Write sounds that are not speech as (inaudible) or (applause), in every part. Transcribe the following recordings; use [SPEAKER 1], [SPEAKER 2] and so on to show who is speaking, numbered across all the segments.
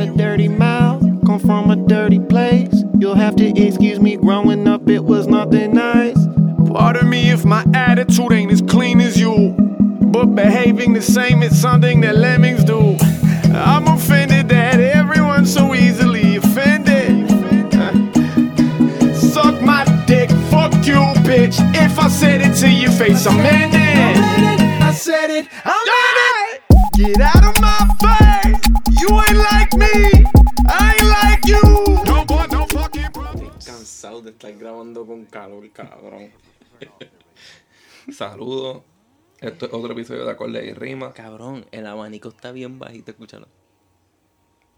[SPEAKER 1] got a dirty mouth, come from a dirty place. You'll have to excuse me, growing up it was nothing nice.
[SPEAKER 2] Pardon me if my attitude ain't as clean as you, but behaving the same is something that lemmings do. I'm offended that everyone's so easily offended. (laughs) Suck my dick, fuck you, bitch. If I said it to your face, I'm in it. I said it, I'm in it. Get out of
[SPEAKER 3] de estar grabando con calor, cabrón. (laughs)
[SPEAKER 4] Saludos. Esto es otro episodio de Acorde y Rima.
[SPEAKER 3] Cabrón, el abanico está bien bajito, escúchalo.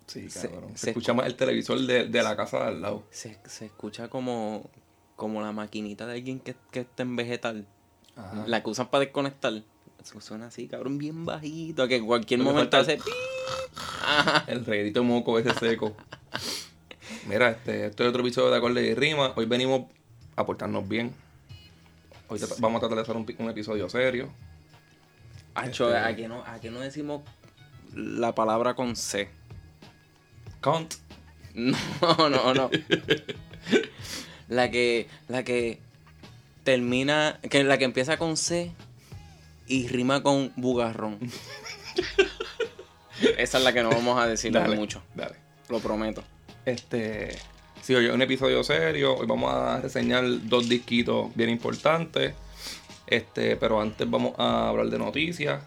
[SPEAKER 4] Sí, cabrón. Se,
[SPEAKER 3] se-
[SPEAKER 4] escucha más el televisor de, de la casa de al lado.
[SPEAKER 3] Se, se escucha como, como la maquinita de alguien que, que está en vegetal.
[SPEAKER 4] Ajá.
[SPEAKER 3] La que usan para desconectar. Eso suena así, cabrón, bien bajito. Que en cualquier
[SPEAKER 4] Lo que
[SPEAKER 3] momento hace. (laughs)
[SPEAKER 4] El reguito de moco ese seco. (laughs) Mira, este, esto es otro episodio de Acorde y Rima. Hoy venimos a portarnos bien. Hoy vamos a tratar de hacer un, un episodio serio.
[SPEAKER 3] Acho,
[SPEAKER 4] Este-
[SPEAKER 3] ¿a, que no, ¿a que no decimos la palabra con C?
[SPEAKER 4] Count. (laughs)
[SPEAKER 3] No, no, no. (laughs) La que, la que termina, que la que empieza con C y rima con bugarrón. (laughs) Esa es la que no vamos a decir
[SPEAKER 4] Dale,
[SPEAKER 3] mucho,
[SPEAKER 4] Dale.
[SPEAKER 3] lo prometo.
[SPEAKER 4] Este. Sí, hoy es un episodio serio. Hoy vamos a reseñar dos disquitos bien importantes. Este, pero antes vamos a hablar de noticias.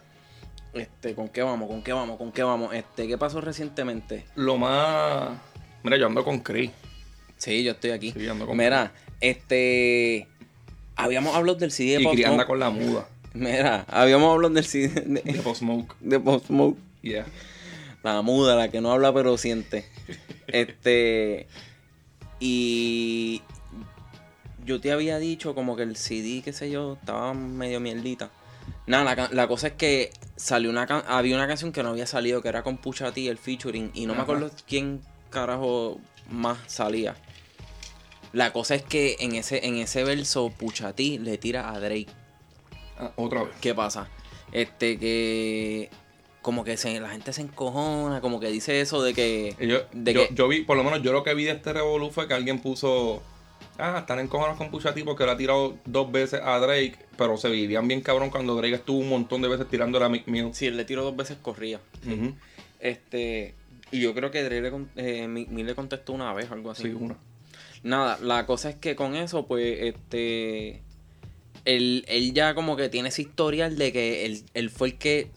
[SPEAKER 3] Este, ¿con qué vamos? ¿Con qué vamos? ¿Con qué vamos? Este, ¿qué pasó recientemente?
[SPEAKER 4] Lo más. Mira, yo ando con Chris.
[SPEAKER 3] Sí, yo estoy aquí.
[SPEAKER 4] Sí, ando con-
[SPEAKER 3] Mira, este, habíamos hablado del CD de
[SPEAKER 4] Y
[SPEAKER 3] Pop
[SPEAKER 4] Chris anda con la muda.
[SPEAKER 3] Mira, habíamos hablado del CD
[SPEAKER 4] De
[SPEAKER 3] de,
[SPEAKER 4] Post Smoke.
[SPEAKER 3] de Pop Smoke.
[SPEAKER 4] Yeah.
[SPEAKER 3] La muda, la que no habla pero siente. Este. Y. Yo te había dicho como que el CD, qué sé yo, estaba medio mierdita. Nada, la, cosa es que salió una can- había una canción que no había salido, que era con Pusha T, el featuring, y no me acuerdo quién carajo más salía. La cosa es que en ese, en ese verso Pusha T le tira a Drake.
[SPEAKER 4] Ah, otra vez.
[SPEAKER 3] ¿Qué pasa? Este que como que se, la gente se encojona, como que dice eso de que
[SPEAKER 4] Yo,
[SPEAKER 3] de
[SPEAKER 4] yo,
[SPEAKER 3] que
[SPEAKER 4] yo vi, por lo menos yo lo que vi de este revolú fue que alguien puso. Ah, están encojonados con Pusha T porque le ha tirado dos veces a Drake, pero se vivían bien cabrón cuando Drake estuvo un montón de veces tirando a Mick Mill.
[SPEAKER 3] si él le tiró dos veces corría. Este y yo creo que Dre le, eh, Mick Mill le contestó una vez algo así.
[SPEAKER 4] Sí, una.
[SPEAKER 3] Nada, la cosa es que con eso, pues, este. Él, él ya como que tiene ese historial de que él, él fue el que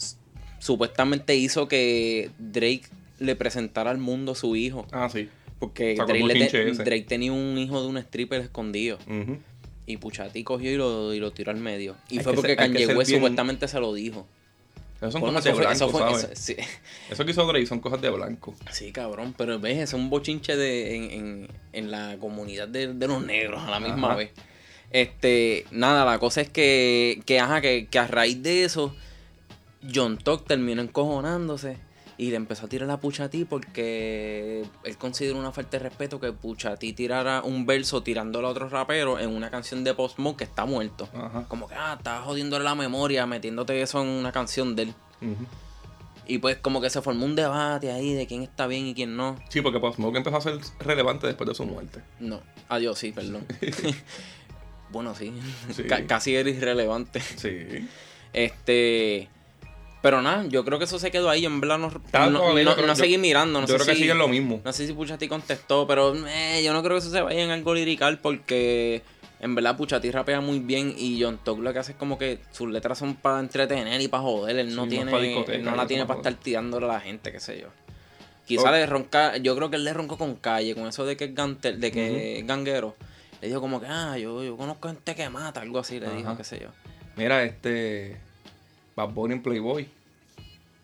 [SPEAKER 3] supuestamente hizo que Drake le presentara al mundo a su hijo.
[SPEAKER 4] Ah, sí.
[SPEAKER 3] Porque Drake, le te-. Drake tenía un hijo de un stripper escondido. Y Puchati cogió y lo, y lo tiró al medio. Y
[SPEAKER 4] Hay
[SPEAKER 3] fue
[SPEAKER 4] que
[SPEAKER 3] porque
[SPEAKER 4] ser-
[SPEAKER 3] Kanye West
[SPEAKER 4] bien-
[SPEAKER 3] supuestamente se lo dijo.
[SPEAKER 4] Esas son
[SPEAKER 3] Bueno,
[SPEAKER 4] cosas de
[SPEAKER 3] eso fue-
[SPEAKER 4] blanco,
[SPEAKER 3] eso fue- eso- sí.
[SPEAKER 4] Eso que hizo Drake son cosas de blanco.
[SPEAKER 3] Sí, cabrón, pero ves, es un bochinche de, en, en, en la comunidad de, de los negros a la misma
[SPEAKER 4] Ajá.
[SPEAKER 3] vez. Este, nada, la cosa es que, que, ajá, que, que a raíz de eso, John Tuck terminó encojonándose y le empezó a tirar a Puchati porque él consideró una falta de respeto que Puchati tirara un verso tirándole a otro rapero en una canción de Post Smoke que está muerto.
[SPEAKER 4] Ajá.
[SPEAKER 3] Como que, ah, estás jodiéndole la memoria metiéndote eso en una canción de él. Y pues como que se formó un debate ahí de quién está bien y quién no.
[SPEAKER 4] Sí, porque Post Smoke empezó a ser relevante después de su muerte.
[SPEAKER 3] No, adiós, sí, perdón. (laughs) bueno, sí,
[SPEAKER 4] Sí.
[SPEAKER 3] Ca- casi era irrelevante.
[SPEAKER 4] Sí.
[SPEAKER 3] Este, pero nada, yo creo que eso se quedó ahí. En verdad no,
[SPEAKER 4] Tal
[SPEAKER 3] no, no-
[SPEAKER 4] yo
[SPEAKER 3] no
[SPEAKER 4] yo-
[SPEAKER 3] seguí mirando. No
[SPEAKER 4] Yo
[SPEAKER 3] sé
[SPEAKER 4] creo que
[SPEAKER 3] si,
[SPEAKER 4] siguen lo mismo.
[SPEAKER 3] No sé si Puchati contestó, pero eh, yo no creo que eso se vaya en algo lirical porque en verdad Puchati rapea muy bien y John Tog lo que hace es como que sus letras son para entretener y para joder. Él no
[SPEAKER 4] Sí,
[SPEAKER 3] tiene, él no
[SPEAKER 4] eso
[SPEAKER 3] la tiene
[SPEAKER 4] pa'
[SPEAKER 3] para
[SPEAKER 4] joder.
[SPEAKER 3] estar tirándole a la gente, qué sé yo. Quizá
[SPEAKER 4] Oh.
[SPEAKER 3] le ronca, yo creo que él le roncó con calle, con eso de que es de que es ganguero. Le dijo como que, ah, yo, yo conozco gente que mata, algo así, le dijo, qué sé yo.
[SPEAKER 4] Mira, este. Bad Bunny en Playboy.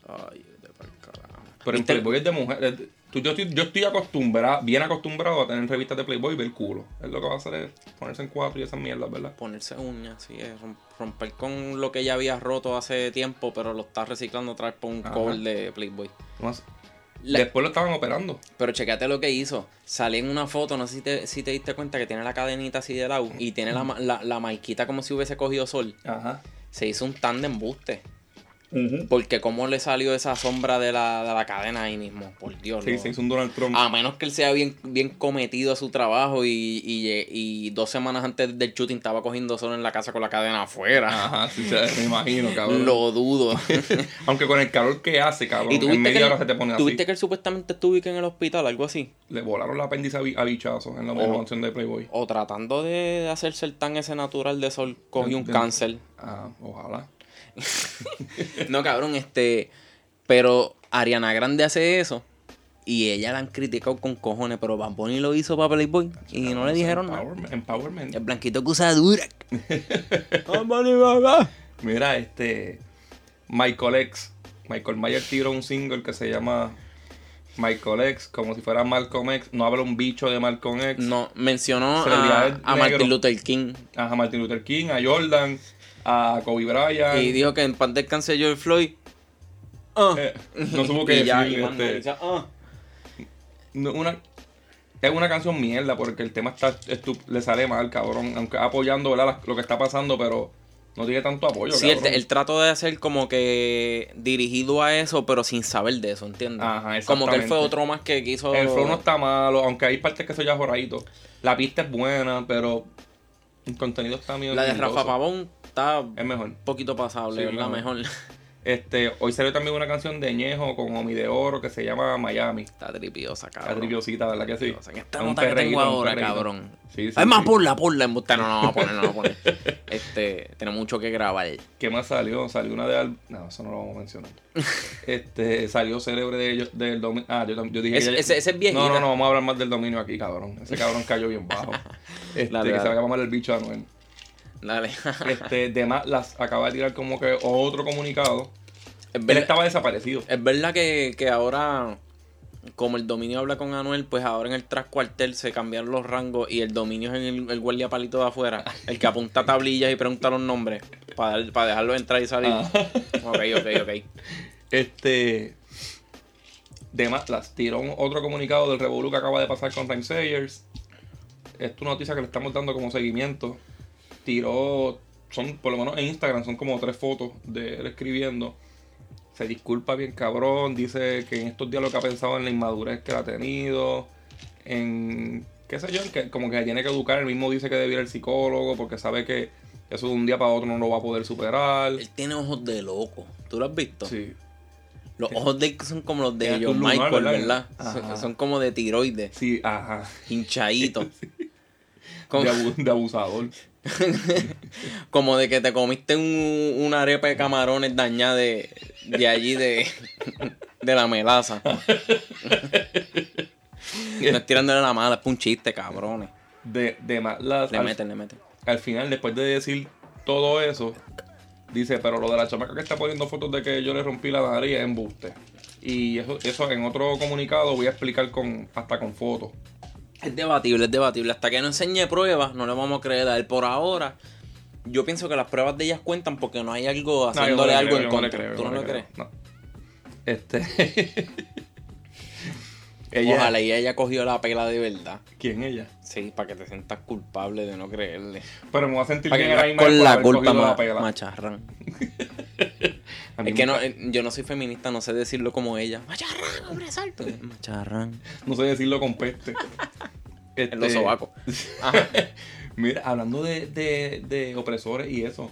[SPEAKER 3] Ay, de carajo.
[SPEAKER 4] Pero en. Playboy es de mujer. Tú- yo, estoy, yo estoy acostumbrado, bien acostumbrado a tener revistas de Playboy y ver culo. Es lo que va a hacer es ponerse en cuatro y esas mierdas, ¿verdad?
[SPEAKER 3] Ponerse uñas, sí, es rom- romper con lo que ya había roto hace tiempo, pero lo está reciclando otra vez por un
[SPEAKER 4] Ajá.
[SPEAKER 3] cover de Playboy.
[SPEAKER 4] Más-
[SPEAKER 3] La-
[SPEAKER 4] Después lo estaban operando.
[SPEAKER 3] Pero checate lo que hizo. Sale en una foto, no sé si te, si te diste cuenta que tiene la cadenita así de lado y tiene la, la, la marquita como si hubiese cogido sol.
[SPEAKER 4] Ajá.
[SPEAKER 3] Se hizo un tan de embuste. Porque cómo le salió esa sombra de la, de la cadena ahí mismo, por Dios.
[SPEAKER 4] Sí,
[SPEAKER 3] no.
[SPEAKER 4] se hizo un Donald Trump.
[SPEAKER 3] A menos que él sea bien, bien cometido a su trabajo y, y, y dos semanas antes del shooting estaba cogiendo solo en la casa con la cadena afuera.
[SPEAKER 4] Ajá, sí, me imagino, (laughs) cabrón.
[SPEAKER 3] Lo dudo. (laughs)
[SPEAKER 4] Aunque con el calor que hace, cabrón,
[SPEAKER 3] y
[SPEAKER 4] en
[SPEAKER 3] tuviste
[SPEAKER 4] media hora se te pone
[SPEAKER 3] tuviste
[SPEAKER 4] así.
[SPEAKER 3] que él supuestamente estuvo en el hospital, algo así.
[SPEAKER 4] Le volaron la apéndice a, bi- a bichazos en la mansión de Playboy.
[SPEAKER 3] O tratando de hacerse el tan ese natural de sol, cogió un cáncer.
[SPEAKER 4] Ah, ojalá. (laughs)
[SPEAKER 3] No, cabrón, este. Pero Ariana Grande hace eso. Y ella la han criticado con cojones, pero Bad Bunny lo hizo para Playboy. Y no le dijeron nada.
[SPEAKER 4] Empowerment- Empowerment.
[SPEAKER 3] El blanquito que usa dura. (laughs) Bad Bunny, va,
[SPEAKER 4] Mira, este. Michael X. Michael Mayer tiró un single que se llama Michael X, como si fuera Malcolm X. No habla un bicho de Malcolm X.
[SPEAKER 3] No, mencionó a. Martin Luther King.
[SPEAKER 4] A Martin Luther King, a Jordan, a Kobe Bryant.
[SPEAKER 3] Y dijo que en paz descanse George Floyd. Ah.
[SPEAKER 4] Eh, no supo qué decir, este,
[SPEAKER 3] dice,
[SPEAKER 4] no, una, es una canción mierda porque el tema está le sale mal, cabrón. Aunque apoyando lo que está pasando, pero no tiene tanto apoyo.
[SPEAKER 3] Sí, él trató de hacer como que dirigido a eso, pero sin saber de eso, ¿entiendes?
[SPEAKER 4] Ajá,
[SPEAKER 3] como que él fue otro más que quiso.
[SPEAKER 4] El flow no está malo, aunque hay partes que se ya joradito. La pista es buena, pero el contenido está medio
[SPEAKER 3] La de. Rafa Pavón está
[SPEAKER 4] Es mejor.
[SPEAKER 3] un poquito pasable,
[SPEAKER 4] Sí,
[SPEAKER 3] la
[SPEAKER 4] mejor.
[SPEAKER 3] mejor.
[SPEAKER 4] Este, hoy salió también una canción de Ñejo con Omi de Oro que se llama Miami.
[SPEAKER 3] Está tripiosa,
[SPEAKER 4] Está
[SPEAKER 3] cabrón.
[SPEAKER 4] tripiosita, ¿verdad que sí?
[SPEAKER 3] En esta nota que tengo ahora, cabrón.
[SPEAKER 4] Sí, sí,
[SPEAKER 3] es más,
[SPEAKER 4] sí.
[SPEAKER 3] ponla, ponla, embuste. No, no, no, a poner, no, no, a poner. (laughs) Este, tiene mucho que grabar.
[SPEAKER 4] ¿Qué más salió? Salió una de... Al- No, eso no lo vamos a mencionar. (laughs) este, salió célebre de ellos, del dominio... Ah, yo, yo dije...
[SPEAKER 3] Ese-
[SPEAKER 4] que-
[SPEAKER 3] ese- ese es viejita.
[SPEAKER 4] No, no, no, vamos a hablar más del dominio aquí, cabrón. Ese cabrón cayó bien bajo. (laughs) Este,
[SPEAKER 3] Dale,
[SPEAKER 4] que se va a llamar el bicho de Anuel.
[SPEAKER 3] Dale. (laughs)
[SPEAKER 4] Este, de más, las acaba de tirar como que otro comunicado.
[SPEAKER 3] es,
[SPEAKER 4] Él
[SPEAKER 3] verdad,
[SPEAKER 4] estaba desaparecido.
[SPEAKER 3] es verdad que, que ahora, como el dominio habla con Anuel, pues ahora en el tras cuartel se cambiaron los rangos y el dominio es el, el guardia palito de afuera, (laughs) el que apunta tablillas y pregunta los nombres para, para dejarlo entrar y salir.
[SPEAKER 4] Ah. (laughs)
[SPEAKER 3] Ok, ok, ok.
[SPEAKER 4] Este. De más, las tiró un- otro comunicado del Revolu que acaba de pasar con Time Sayers. Es una noticia que le estamos dando como seguimiento. Tiró. Son, por lo menos en Instagram, son como tres fotos de él escribiendo. Se disculpa bien cabrón. Dice que en estos días lo que ha pensado en la inmadurez que ha tenido. En. qué sé yo, en que como que tiene que educar. Él mismo dice que debe ir al psicólogo porque sabe que eso de un día para otro no lo va a poder superar.
[SPEAKER 3] Él tiene ojos de loco. ¿Tú lo has visto?
[SPEAKER 4] Sí.
[SPEAKER 3] Los ojos de él son como los de John
[SPEAKER 4] lunar,
[SPEAKER 3] Michael,
[SPEAKER 4] ¿verdad?
[SPEAKER 3] Son, como de tiroides,
[SPEAKER 4] Sí, ajá.
[SPEAKER 3] hinchaditos. (laughs)
[SPEAKER 4] Abu- de abusador. (laughs)
[SPEAKER 3] como de que te comiste un- una arepa de camarones dañada de, de allí de, de la melaza. (laughs) no es tirándole la mala, es un chiste, cabrones.
[SPEAKER 4] De, de las-
[SPEAKER 3] Le
[SPEAKER 4] al,
[SPEAKER 3] meten, le meten.
[SPEAKER 4] al final, después de decir todo eso, dice, pero lo de la chamaca que está poniendo fotos de que yo le rompí la nariz es embuste. Y eso, eso en otro comunicado voy a explicar con hasta con fotos.
[SPEAKER 3] Es debatible, es debatible. Hasta que no enseñe pruebas, no le vamos a creer a él por ahora. Yo pienso que las pruebas de ellas cuentan porque no hay algo
[SPEAKER 4] no
[SPEAKER 3] haciéndole
[SPEAKER 4] le
[SPEAKER 3] algo
[SPEAKER 4] creo,
[SPEAKER 3] en contra.
[SPEAKER 4] creo,
[SPEAKER 3] ¿Tú no lo crees?
[SPEAKER 4] No. Este. (laughs) ella,
[SPEAKER 3] Ojalá y ella cogió la pela de verdad.
[SPEAKER 4] ¿Quién ella?
[SPEAKER 3] Sí, para que te sientas culpable de no creerle.
[SPEAKER 4] Pero me voy a sentir
[SPEAKER 3] Para
[SPEAKER 4] bien
[SPEAKER 3] no
[SPEAKER 4] ahora mismo
[SPEAKER 3] con la culpa
[SPEAKER 4] cogido la
[SPEAKER 3] ma- (laughs) Es que no, eh, yo no soy feminista, no sé decirlo como ella. Macharrán, hombre, salto. Macharrán.
[SPEAKER 4] no sé decirlo con peste. (laughs)
[SPEAKER 3] En los
[SPEAKER 4] Este,
[SPEAKER 3] sobacos. (laughs)
[SPEAKER 4] Mira, hablando de, de, de opresores y eso,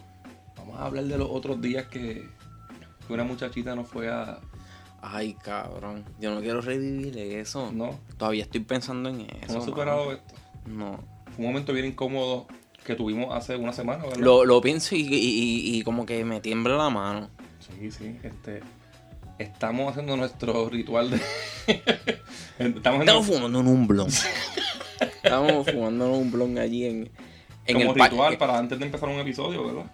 [SPEAKER 4] vamos a hablar de los otros días que, que una muchachita no fue a.
[SPEAKER 3] Ay, cabrón. Yo no quiero revivir eso.
[SPEAKER 4] No,
[SPEAKER 3] Todavía estoy pensando en eso.
[SPEAKER 4] no
[SPEAKER 3] mano.
[SPEAKER 4] superado esto.
[SPEAKER 3] No.
[SPEAKER 4] Fue un momento bien incómodo que tuvimos hace una semana, ¿verdad?
[SPEAKER 3] Lo, lo pienso y, y- y- y como que me tiembla la mano.
[SPEAKER 4] Sí, sí. Este, estamos haciendo nuestro ritual de. (laughs) estamos
[SPEAKER 3] Estamos fumando en un blon. Estamos fumando en un blon allí en, en
[SPEAKER 4] como
[SPEAKER 3] el
[SPEAKER 4] ritual para antes de empezar un episodio, ¿verdad?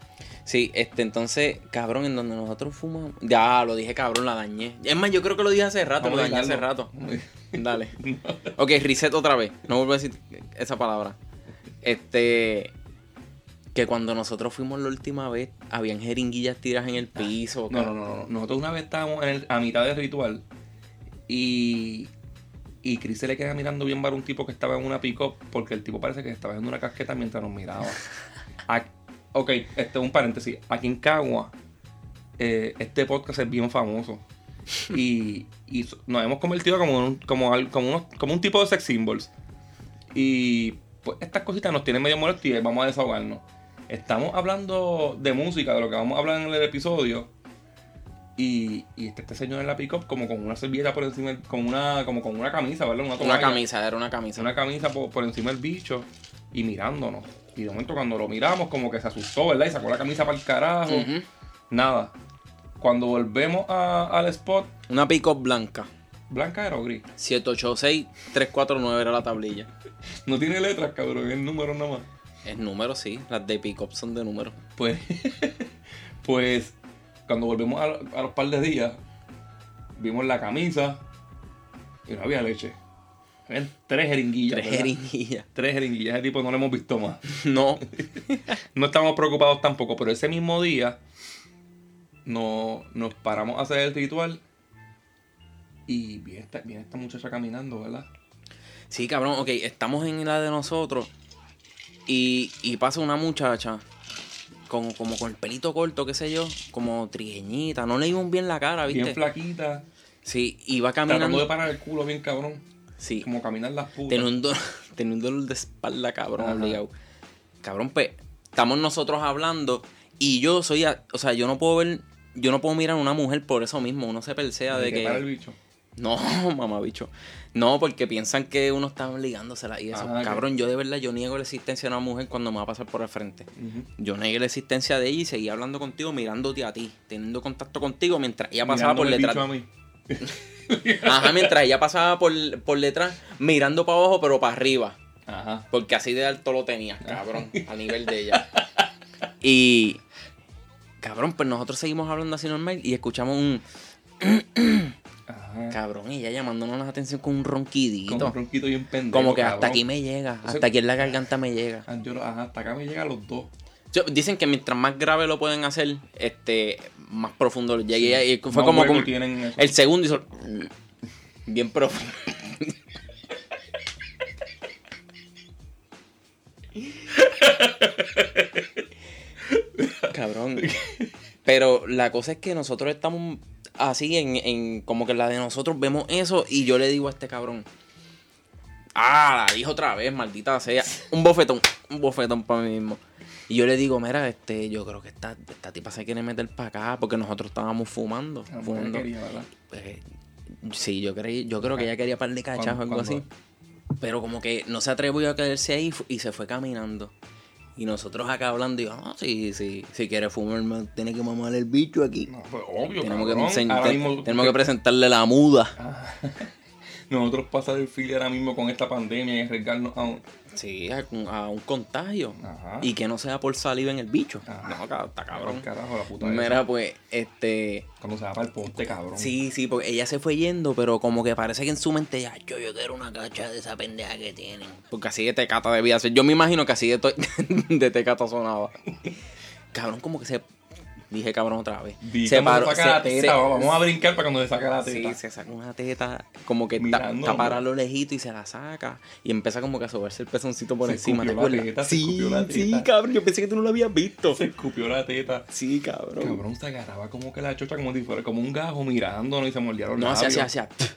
[SPEAKER 3] Sí, este, entonces, cabrón, en donde nosotros fumamos. Ya, lo dije, cabrón, la dañé. Es más, yo creo que lo dije hace rato,
[SPEAKER 4] Vamos
[SPEAKER 3] lo dañé hace rato. Dale. (laughs) Ok, reset otra vez. No vuelvo a decir esa palabra. Este. Que cuando nosotros fuimos la última vez, habían jeringuillas tiradas en el piso.
[SPEAKER 4] No, no, no, no. Nosotros una vez estábamos en el- a mitad del ritual y, y Chris se le queda mirando bien para un tipo que estaba en una pick-up porque el tipo parece que estaba en una casqueta mientras nos miraba. (laughs) Ok, este un paréntesis. Aquí en Cagua eh, este podcast es bien famoso. Y, y nos hemos convertido como, un, como, al- como, unos- como un tipo de sex symbols. Y pues estas cositas nos tienen medio molestos y vamos a desahogarnos. Estamos hablando de música, de lo que vamos a hablar en el episodio. Y, y está este señor en la pick-up como con una servilleta por encima, con una, como con una camisa, ¿verdad?
[SPEAKER 3] Una
[SPEAKER 4] toalla.
[SPEAKER 3] camisa, era una camisa.
[SPEAKER 4] Una camisa por, por encima del bicho y mirándonos. Y de momento cuando lo miramos como que se asustó, ¿verdad? Y sacó la camisa para el carajo. Nada. Cuando volvemos a- al spot,
[SPEAKER 3] Una pick-up blanca.
[SPEAKER 4] blanca era o gris.
[SPEAKER 3] 786-349 era la tablilla. (laughs)
[SPEAKER 4] No tiene letras, cabrón, es número nada más.
[SPEAKER 3] Es número, sí. Las de pick-up son de número.
[SPEAKER 4] Pues, (laughs) pues cuando volvemos a, a los par de días, vimos la camisa y no había leche. Habían tres jeringuillas.
[SPEAKER 3] Tres
[SPEAKER 4] ¿verdad?
[SPEAKER 3] jeringuillas.
[SPEAKER 4] Tres jeringuillas. Ese tipo no lo hemos visto más. (laughs)
[SPEAKER 3] No. (laughs)
[SPEAKER 4] No estamos preocupados tampoco, pero ese mismo día no, nos paramos a hacer el ritual y viene esta, viene esta muchacha caminando, ¿verdad?
[SPEAKER 3] Sí, cabrón, ok, estamos en la de nosotros y, y pasa una muchacha con, como con el pelito corto, qué sé yo, como trigueñita, no le vimos bien la cara, ¿viste?
[SPEAKER 4] Bien flaquita,
[SPEAKER 3] sí, iba
[SPEAKER 4] tratando de
[SPEAKER 3] caminando.
[SPEAKER 4] parar el culo bien cabrón.
[SPEAKER 3] Sí,
[SPEAKER 4] Como caminar las putas.
[SPEAKER 3] tenía un, dolor, (laughs) tenía un dolor de espalda, cabrón, obligado. Cabrón, pues, estamos nosotros hablando y yo soy, a- o sea, yo no puedo ver, yo no puedo mirar a una mujer por eso mismo, uno se persea de
[SPEAKER 4] que para el
[SPEAKER 3] que...
[SPEAKER 4] bicho.
[SPEAKER 3] No, (laughs) mamá bicho. No, porque piensan que uno está ligándosela y eso.
[SPEAKER 4] Ajá, que-
[SPEAKER 3] Cabrón, yo de verdad, yo niego la existencia de una mujer cuando me va a pasar por el frente. Yo negué la existencia de ella y seguí hablando contigo, mirándote a ti, teniendo contacto contigo mientras ella pasaba por
[SPEAKER 4] Mirándome
[SPEAKER 3] detrás.
[SPEAKER 4] a mí.
[SPEAKER 3] Ajá, mientras (laughs) ella pasaba por, por detrás, mirando para abajo, pero para arriba.
[SPEAKER 4] Ajá.
[SPEAKER 3] Porque así de alto lo tenía, cabrón, a nivel de ella. (laughs) Y. Cabrón, pues nosotros seguimos hablando así normal y escuchamos un. (clears throat)
[SPEAKER 4] Ajá.
[SPEAKER 3] Cabrón, y ella llamándonos la atención con un ronquidito.
[SPEAKER 4] un ronquito bien pendejo.
[SPEAKER 3] Como que hasta
[SPEAKER 4] cabrón.
[SPEAKER 3] aquí me llega, hasta aquí en la garganta me llega.
[SPEAKER 4] Ah, yo lo- ajá, hasta acá me llegan los dos.
[SPEAKER 3] Yo- dicen que mientras más grave lo pueden hacer, este, más profundo lo llegue. Y fue como, como- el segundo hizo bien profundo. (laughs) Cabrón. Pero la cosa es que nosotros estamos así en, en como que la de nosotros vemos eso y yo le digo a este cabrón. Ah, la dijo otra vez, maldita sea. (laughs) Un bofetón, un bofetón para mí mismo. Y yo le digo, mira, este, yo creo que esta, esta tipa se quiere meter para acá porque nosotros estábamos fumando.
[SPEAKER 4] Ah, porque
[SPEAKER 3] fumando. Eh, sí, yo creí, yo creo que ella quería par de cachas o algo
[SPEAKER 4] ¿Cuándo?
[SPEAKER 3] así. Pero como que no se atrevió a quedarse ahí y se fue caminando. Y nosotros acá hablando, y sí, sí, si quiere fumar, tiene que mamar el bicho aquí.
[SPEAKER 4] No, pues obvio,
[SPEAKER 3] tenemos que,
[SPEAKER 4] cabrón.
[SPEAKER 3] enseñ-
[SPEAKER 4] Ahora
[SPEAKER 3] te-
[SPEAKER 4] mismo-
[SPEAKER 3] tenemos que presentarle la muda. (laughs)
[SPEAKER 4] Nosotros pasar el fili ahora mismo con esta pandemia y arriesgarnos a un...
[SPEAKER 3] Sí, a, un- a un contagio.
[SPEAKER 4] Ajá.
[SPEAKER 3] Y que no sea por saliva en el bicho.
[SPEAKER 4] Ajá.
[SPEAKER 3] No, está cabrón.
[SPEAKER 4] Carajo, la puta
[SPEAKER 3] Mira,
[SPEAKER 4] esa.
[SPEAKER 3] pues, este.
[SPEAKER 4] Cuando se va para el ponte, cabrón.
[SPEAKER 3] Sí, sí, porque ella se fue yendo, pero como que parece que en su mente ya, yo, yo quiero una cacha de esa pendeja que tienen. Porque así de tecata debía ser. Yo me imagino que así de, (laughs) de tecata sonaba. Cabrón, como que se. Dije cabrón otra vez.
[SPEAKER 4] Vi
[SPEAKER 3] se
[SPEAKER 4] se saca la
[SPEAKER 3] se-
[SPEAKER 4] teta,
[SPEAKER 3] se-
[SPEAKER 4] vamos a brincar para cuando se saca la teta.
[SPEAKER 3] Sí, se saca una teta, como que ta-
[SPEAKER 4] Mirando,
[SPEAKER 3] tapar a
[SPEAKER 4] ¿no?
[SPEAKER 3] lo lejito y se la saca. Y empieza como que a sobarse el pezoncito por
[SPEAKER 4] Se
[SPEAKER 3] encima. ¿te
[SPEAKER 4] la teta, se
[SPEAKER 3] sí,
[SPEAKER 4] escupió la
[SPEAKER 3] sí,
[SPEAKER 4] teta.
[SPEAKER 3] cabrón. Yo pensé que tú no lo habías visto.
[SPEAKER 4] Se escupió la teta.
[SPEAKER 3] Sí, cabrón.
[SPEAKER 4] Cabrón, se agarraba como que la chocha como si fuera como un gajo mirándonos y se mordía los
[SPEAKER 3] No, hacía,
[SPEAKER 4] labios.
[SPEAKER 3] hacía, hacía.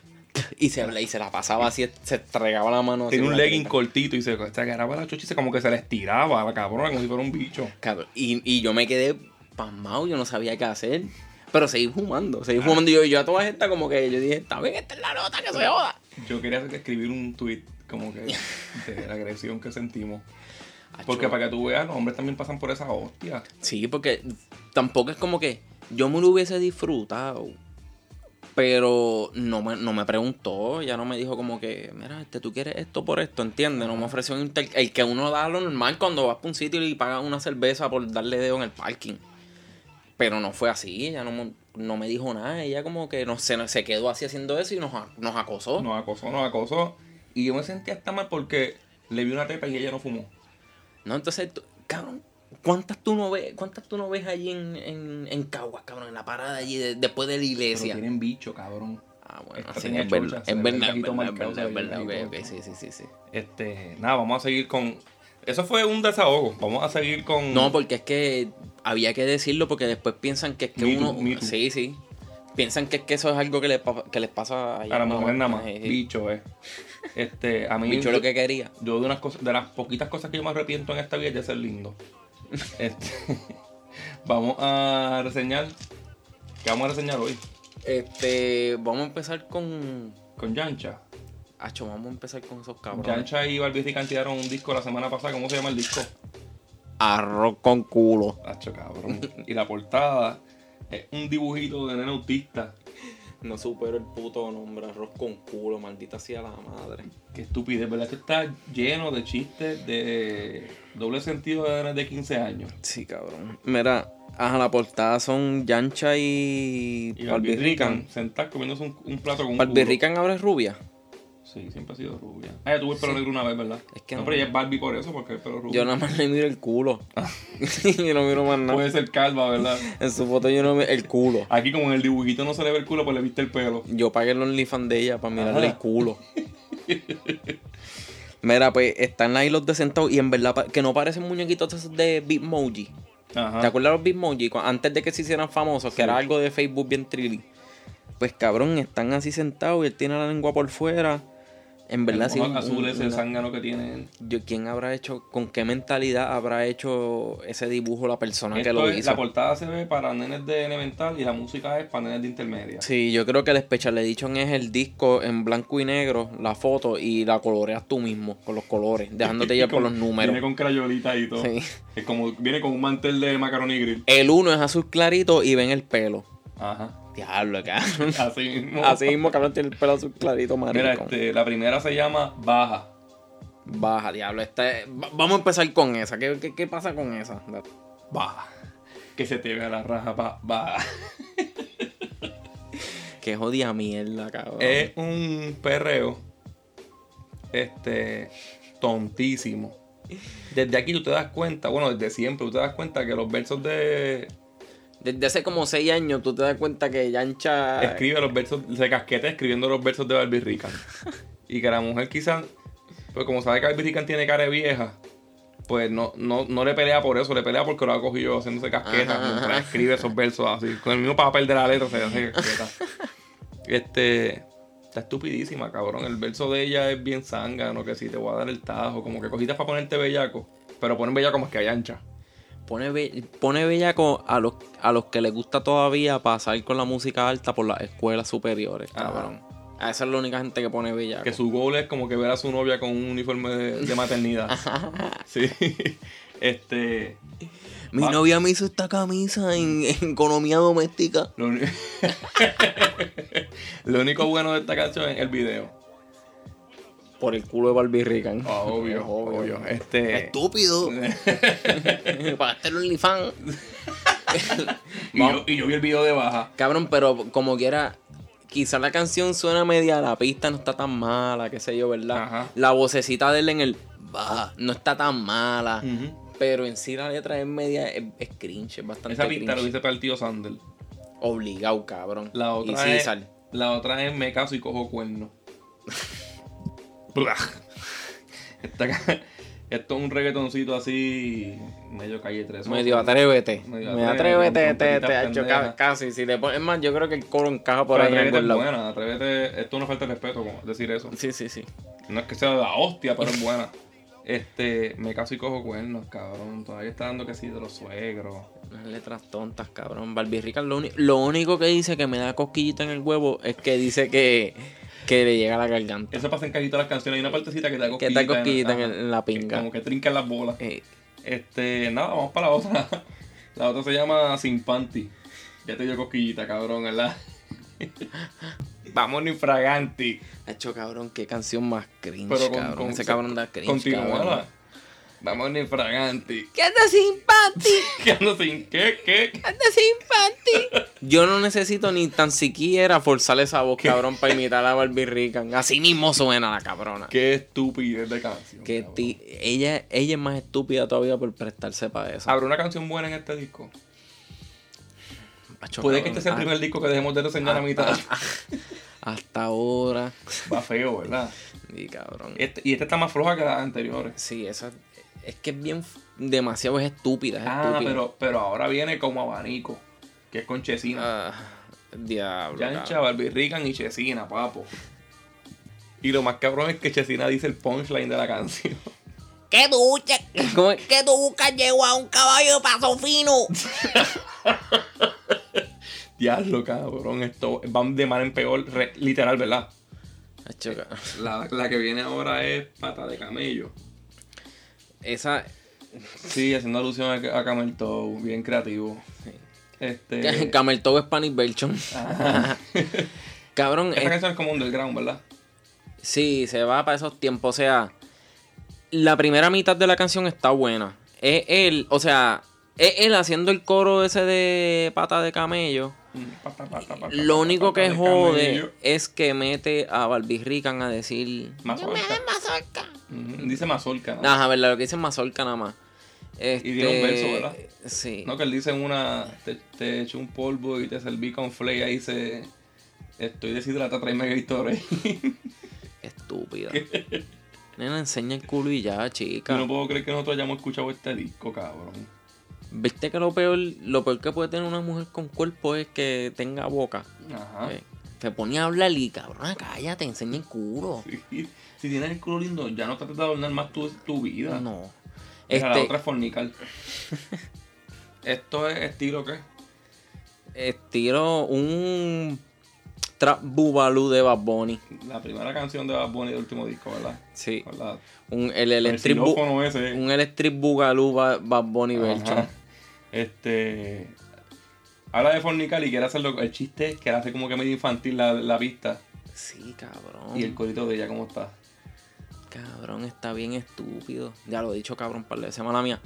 [SPEAKER 3] Y se, y se la pasaba así, se entregaba la mano.
[SPEAKER 4] Tenía
[SPEAKER 3] con
[SPEAKER 4] un
[SPEAKER 3] la
[SPEAKER 4] legging
[SPEAKER 3] teta.
[SPEAKER 4] cortito y se, se agarraba la chocha y se como que se le estiraba a la cabrona como si fuera un bicho.
[SPEAKER 3] Cabrón, Y, y yo me quedé pasmado, yo no sabía qué hacer. Pero seguí fumando, seguí fumando. Y yo, yo a todas estas como que yo dije, está bien, esta es la nota que se joda.
[SPEAKER 4] Yo quería escribir un tweet como que de la agresión que sentimos. Porque para que tú veas, los hombres también pasan por esa hostia.
[SPEAKER 3] Sí, porque tampoco es como que yo me lo hubiese disfrutado. Pero no me, no me preguntó, ya no me dijo como que, mira, este, tú quieres esto por esto, ¿entiendes? No me ofreció un el que uno da lo normal cuando vas para un sitio y pagas una cerveza por darle dedo en el parking. Pero no fue así, ella no, me- no me dijo nada, ella como que no se, se quedó así haciendo eso y nos, nos acosó.
[SPEAKER 4] Nos acosó, nos acosó. Y yo me sentía hasta mal porque le vi una teta y ella no fumó.
[SPEAKER 3] No, entonces, tú- cabrón, ¿cuántas tú no ves, cuántas tú no ves allí en, en, en Caguas, cabrón, en la parada allí de- después de la
[SPEAKER 4] Pero
[SPEAKER 3] iglesia?
[SPEAKER 4] tienen bicho, cabrón.
[SPEAKER 3] Ah, bueno,
[SPEAKER 4] Esta
[SPEAKER 3] sí,
[SPEAKER 4] tenía
[SPEAKER 3] es verdad, es verdad, es verdad, es sí, sí, sí, sí.
[SPEAKER 4] Este, nada, vamos a seguir con. Eso fue un desahogo. Vamos a seguir con.
[SPEAKER 3] No, porque es que había que decirlo porque después piensan que es que
[SPEAKER 4] Me
[SPEAKER 3] uno...
[SPEAKER 4] too.
[SPEAKER 3] Sí, sí. Piensan que es que eso es algo que les, que les pasa allá
[SPEAKER 4] a la mujer nada más.
[SPEAKER 3] sí, sí.
[SPEAKER 4] Bicho, eh. Este, a mí.
[SPEAKER 3] Bicho
[SPEAKER 4] yo,
[SPEAKER 3] lo que quería.
[SPEAKER 4] yo de unas cosas, de las poquitas cosas que yo me arrepiento en esta vida es de ser lindo. (laughs) Este, (laughs) vamos a reseñar. ¿Qué vamos a reseñar hoy?
[SPEAKER 3] Este, vamos a empezar con...
[SPEAKER 4] Con Yancha.
[SPEAKER 3] Acho, vamos a empezar con esos cabrones.
[SPEAKER 4] Yancha y Barbie Rican tiraron un disco la semana pasada. ¿Cómo se llama el disco?
[SPEAKER 3] Arroz con culo.
[SPEAKER 4] Hacho, cabrón. Y la portada es un dibujito de nene autista.
[SPEAKER 3] No supero el puto nombre, arroz con culo, maldita sea la madre.
[SPEAKER 4] Qué estupidez, ¿verdad? Esto está lleno de chistes de doble sentido de nenes de 15 años.
[SPEAKER 3] Sí, cabrón. Mira, ajá, la portada son Yancha y,
[SPEAKER 4] Y
[SPEAKER 3] Barbie Rican.
[SPEAKER 4] sentadas comiéndose un, un plato con un
[SPEAKER 3] Barbie
[SPEAKER 4] culo.
[SPEAKER 3] Rican ahora es rubia.
[SPEAKER 4] Sí, siempre ha sido rubia. Ah, ya tuve el pelo negro una vez, ¿verdad?
[SPEAKER 3] Es que
[SPEAKER 4] no,
[SPEAKER 3] no.
[SPEAKER 4] pero ella es Barbie por eso, porque el pelo rubio.
[SPEAKER 3] Yo nada más le miro el culo. (laughs) yo no miro más nada.
[SPEAKER 4] Puede ser calva, ¿verdad?
[SPEAKER 3] En su foto yo no miro el culo.
[SPEAKER 4] Aquí como en el dibujito no se le ve el culo, pues le viste el pelo.
[SPEAKER 3] Yo pagué el OnlyFans de ella para mirarle
[SPEAKER 4] Ajá.
[SPEAKER 3] el culo. (laughs) Mira, pues están ahí los de sentados y en verdad que no parecen muñequitos de Bitmoji.
[SPEAKER 4] Ajá.
[SPEAKER 3] ¿Te acuerdas de los Bitmoji? Antes de que se hicieran famosos, que era algo de Facebook bien trilly. Pues cabrón, están así sentados y él tiene la lengua por fuera. En verdad,
[SPEAKER 4] el
[SPEAKER 3] sí.
[SPEAKER 4] azul ese
[SPEAKER 3] una-
[SPEAKER 4] zángano que tienen.
[SPEAKER 3] yo, ¿Quién habrá hecho, con qué mentalidad habrá hecho ese dibujo la persona que lo
[SPEAKER 4] es-
[SPEAKER 3] hizo?
[SPEAKER 4] la portada se ve para nenes de elemental y la música es para nenes de intermedia.
[SPEAKER 3] Sí, yo creo que el Special Edition es el disco en blanco y negro, la foto, y la coloreas tú mismo, con los colores, (laughs) dejándote llevar por los números.
[SPEAKER 4] Viene con crayolita y todo.
[SPEAKER 3] Sí.
[SPEAKER 4] Es como, viene con un mantel de macaroni grill.
[SPEAKER 3] El uno es azul clarito y ven el pelo.
[SPEAKER 4] Ajá.
[SPEAKER 3] Diablo, cabrón. (laughs)
[SPEAKER 4] Así mismo.
[SPEAKER 3] Así mismo, cabrón, tiene el pelo azul clarito,
[SPEAKER 4] Mira,
[SPEAKER 3] maricón.
[SPEAKER 4] este, la primera se llama Baja.
[SPEAKER 3] Baja, diablo. Este, va- vamos a empezar con esa. ¿Qué, qué, qué pasa con esa?
[SPEAKER 4] Baja. Que se te vea la raja, pa, baja. (laughs)
[SPEAKER 3] Qué jodida mierda, cabrón.
[SPEAKER 4] Es un perreo. Este. Tontísimo. Desde aquí tú te das cuenta, bueno, desde siempre tú te das cuenta que los versos de.
[SPEAKER 3] Desde hace como seis años tú te das cuenta que Yancha...
[SPEAKER 4] Escribe los versos, se casqueta escribiendo los versos de Barbie Rican. Y que la mujer quizás, pues como sabe que Barbie Rican tiene cara de vieja, pues no, no, no le pelea por eso, le pelea porque lo ha cogido haciéndose casqueta,
[SPEAKER 3] Ajá,
[SPEAKER 4] mientras
[SPEAKER 3] ajá.
[SPEAKER 4] escribe esos versos así. Con el mismo papel de la letra se hace casqueta. Este. Está estupidísima, cabrón. El verso de ella es bien zángano, que si te voy a dar el tajo, como que cositas para ponerte bellaco. Pero ponen bellaco más que hay ancha.
[SPEAKER 3] Pone, be- pone bellaco a los, a los que les gusta todavía pasar con la música alta por las escuelas superiores, cabrón. A esa es la única gente que pone bellaco.
[SPEAKER 4] Que su goal es como que ver a su novia con un uniforme de, de maternidad. (laughs) sí. (laughs) Este.
[SPEAKER 3] Mi
[SPEAKER 4] Ah.
[SPEAKER 3] novia me hizo esta camisa en, en economía doméstica.
[SPEAKER 4] Lo, (laughs) Lo único bueno de esta canción es el video.
[SPEAKER 3] Por el culo de Barbie Rican.
[SPEAKER 4] Ah, obvio, obvio. Este.
[SPEAKER 3] Estúpido. (laughs) Pagaste el OnlyFans. (laughs)
[SPEAKER 4] y, yo, y yo vi el video de baja.
[SPEAKER 3] Cabrón, pero como quiera, quizá la canción suena media, la pista no está tan mala, qué sé yo, ¿verdad?
[SPEAKER 4] Ajá.
[SPEAKER 3] La vocecita de él en el bah, no está tan mala. Pero en sí la letra es media, es, es cringe, es bastante
[SPEAKER 4] Esa pista lo dice para el tío Sandel.
[SPEAKER 3] Obligado, cabrón.
[SPEAKER 4] La
[SPEAKER 3] y
[SPEAKER 4] otra,
[SPEAKER 3] sí,
[SPEAKER 4] es,
[SPEAKER 3] sal.
[SPEAKER 4] la otra es me caso y cojo cuerno. (laughs) (laughs) Esto es un reggaetoncito así, medio calle 3.
[SPEAKER 3] Medio atrévete.
[SPEAKER 4] Medio
[SPEAKER 3] Medio
[SPEAKER 4] atrévete,
[SPEAKER 3] te, te, casi. Si le pones más, yo creo que el coro encaja por
[SPEAKER 4] Pero
[SPEAKER 3] ahí en algún
[SPEAKER 4] es
[SPEAKER 3] lado.
[SPEAKER 4] buena, atrévete, esto no falta de respeto como decir eso.
[SPEAKER 3] Sí, sí, sí.
[SPEAKER 4] No es que sea la hostia, pero es buena. Este, me caso y cojo cuernos, cabrón. Todavía está dando que sí de los suegros.
[SPEAKER 3] Unas letras tontas, cabrón. Barbie lo, uni- lo único que dice que me da cosquillita en el huevo es que dice que, que le llega a la garganta.
[SPEAKER 4] Eso pasa en casi todas las canciones. Hay una partecita que te da
[SPEAKER 3] Que
[SPEAKER 4] cosquillita.
[SPEAKER 3] da cosquillita en, la pinga.
[SPEAKER 4] Como que trincan las bolas.
[SPEAKER 3] Eh,
[SPEAKER 4] Este, nada, vamos para la otra. (laughs) La otra se llama Sin Panty. Ya te dio cosquillita, cabrón, ¿verdad? (laughs) Vamos infraganti.
[SPEAKER 3] hecho, cabrón, qué canción más cringe,
[SPEAKER 4] Pero con,
[SPEAKER 3] cabrón.
[SPEAKER 4] con-
[SPEAKER 3] Ese cabrón da cringe,
[SPEAKER 4] Continúala. Vamos infraganti.
[SPEAKER 3] ¿Qué anda sin panty? (laughs)
[SPEAKER 4] ¿Qué ando sin qué? ¿Qué?
[SPEAKER 3] anda sin panty? Yo no necesito ni tan siquiera forzar esa voz, cabrón, para imitar a Barbie Rican. Así mismo suena la cabrona.
[SPEAKER 4] Qué estupidez de canción.
[SPEAKER 3] Que ti- ella, ella es más estúpida todavía por prestarse para eso.
[SPEAKER 4] ¿Habrá una canción buena en este disco?
[SPEAKER 3] Acho,
[SPEAKER 4] Puede que este sea el
[SPEAKER 3] ah,
[SPEAKER 4] primer disco que dejemos de reseñar a
[SPEAKER 3] ah,
[SPEAKER 4] mitad.
[SPEAKER 3] ah, Hasta ahora.
[SPEAKER 4] Va feo, ¿verdad?
[SPEAKER 3] Y cabrón.
[SPEAKER 4] Este- y esta está más floja que las anteriores.
[SPEAKER 3] Sí, esa, Es que es bien. demasiado es estúpida. Es
[SPEAKER 4] Ah,
[SPEAKER 3] estúpida.
[SPEAKER 4] pero, pero ahora viene como abanico, que es con Chesina.
[SPEAKER 3] Ah, diablo.
[SPEAKER 4] Yancha,
[SPEAKER 3] cabrón.
[SPEAKER 4] Barbie Rican y Chesina, papo. Y lo más cabrón es que Chesina dice el punchline de la canción.
[SPEAKER 5] Que tú, che-
[SPEAKER 3] ¿Cómo es?
[SPEAKER 5] que tú buscas yegua a un caballo de paso fino. (laughs)
[SPEAKER 4] Diablo, cabrón, esto van de mal en peor, re- literal, ¿verdad? La, la que viene ahora es pata de camello.
[SPEAKER 3] Esa.
[SPEAKER 4] Sí, haciendo alusión a, a Camel Toe, bien creativo. Este. (laughs)
[SPEAKER 3] Camel Toe Spanish version.
[SPEAKER 4] Ajá. (laughs)
[SPEAKER 3] Cabrón,
[SPEAKER 4] Esta
[SPEAKER 3] es-
[SPEAKER 4] canción es como underground, ¿verdad?
[SPEAKER 3] sí, se va para esos tiempos. O sea, la primera mitad de la canción está buena. Es él, o sea, es él haciendo el coro ese de pata de camello.
[SPEAKER 4] Mm, pata, pata, pata,
[SPEAKER 3] Lo único
[SPEAKER 4] pata
[SPEAKER 3] que
[SPEAKER 4] de
[SPEAKER 3] jode
[SPEAKER 4] camello.
[SPEAKER 3] es que mete a Barbie Rican a decir.
[SPEAKER 4] Mazorca.
[SPEAKER 5] mazorca.
[SPEAKER 4] Ujú, Dice mazorca, ¿no?
[SPEAKER 3] Ajá, verdad, lo que dice Mazorca nada más. Este,
[SPEAKER 4] Y tiene un verso, ¿verdad?
[SPEAKER 3] Sí.
[SPEAKER 4] No, que él dice en una, te, te eché un polvo y te serví con flay, ahí dice, estoy deshidratado, tráeme Gatorade. (laughs)
[SPEAKER 3] Estúpida. (laughs) Nena, enseña el culo y ya,
[SPEAKER 4] Yo
[SPEAKER 3] chica.
[SPEAKER 4] no puedo creer que nosotros hayamos escuchado este disco, cabrón.
[SPEAKER 3] ¿Viste que lo peor, lo peor que puede tener una mujer con cuerpo es que tenga boca?
[SPEAKER 4] Ajá.
[SPEAKER 3] Eh, Te ponía a hablar y cabrón, cállate, enseña el culo.
[SPEAKER 4] Sí. Si tienes el culo lindo, ya no trates de adornar más tu, tu vida.
[SPEAKER 3] No.
[SPEAKER 4] Mira, la
[SPEAKER 3] Este,
[SPEAKER 4] otra es fornical. (laughs) Esto es estilo qué?
[SPEAKER 3] estiro un trap bubalú de Bad Bunny.
[SPEAKER 4] La primera canción de Bad Bunny del último disco, ¿verdad?
[SPEAKER 3] Sí. Un, el
[SPEAKER 4] el
[SPEAKER 3] electric, bu-
[SPEAKER 4] ese.
[SPEAKER 3] un electric bugalú Ba- Bad Bunny
[SPEAKER 4] Ajá. Este. Habla de fornical y quiere hacerlo. El chiste es que hace como que medio infantil la, la pista.
[SPEAKER 3] Sí, cabrón.
[SPEAKER 4] Y el corito de ella, ¿cómo está?
[SPEAKER 3] Cabrón, está bien estúpido. Ya lo he dicho, cabrón, para de semana mía.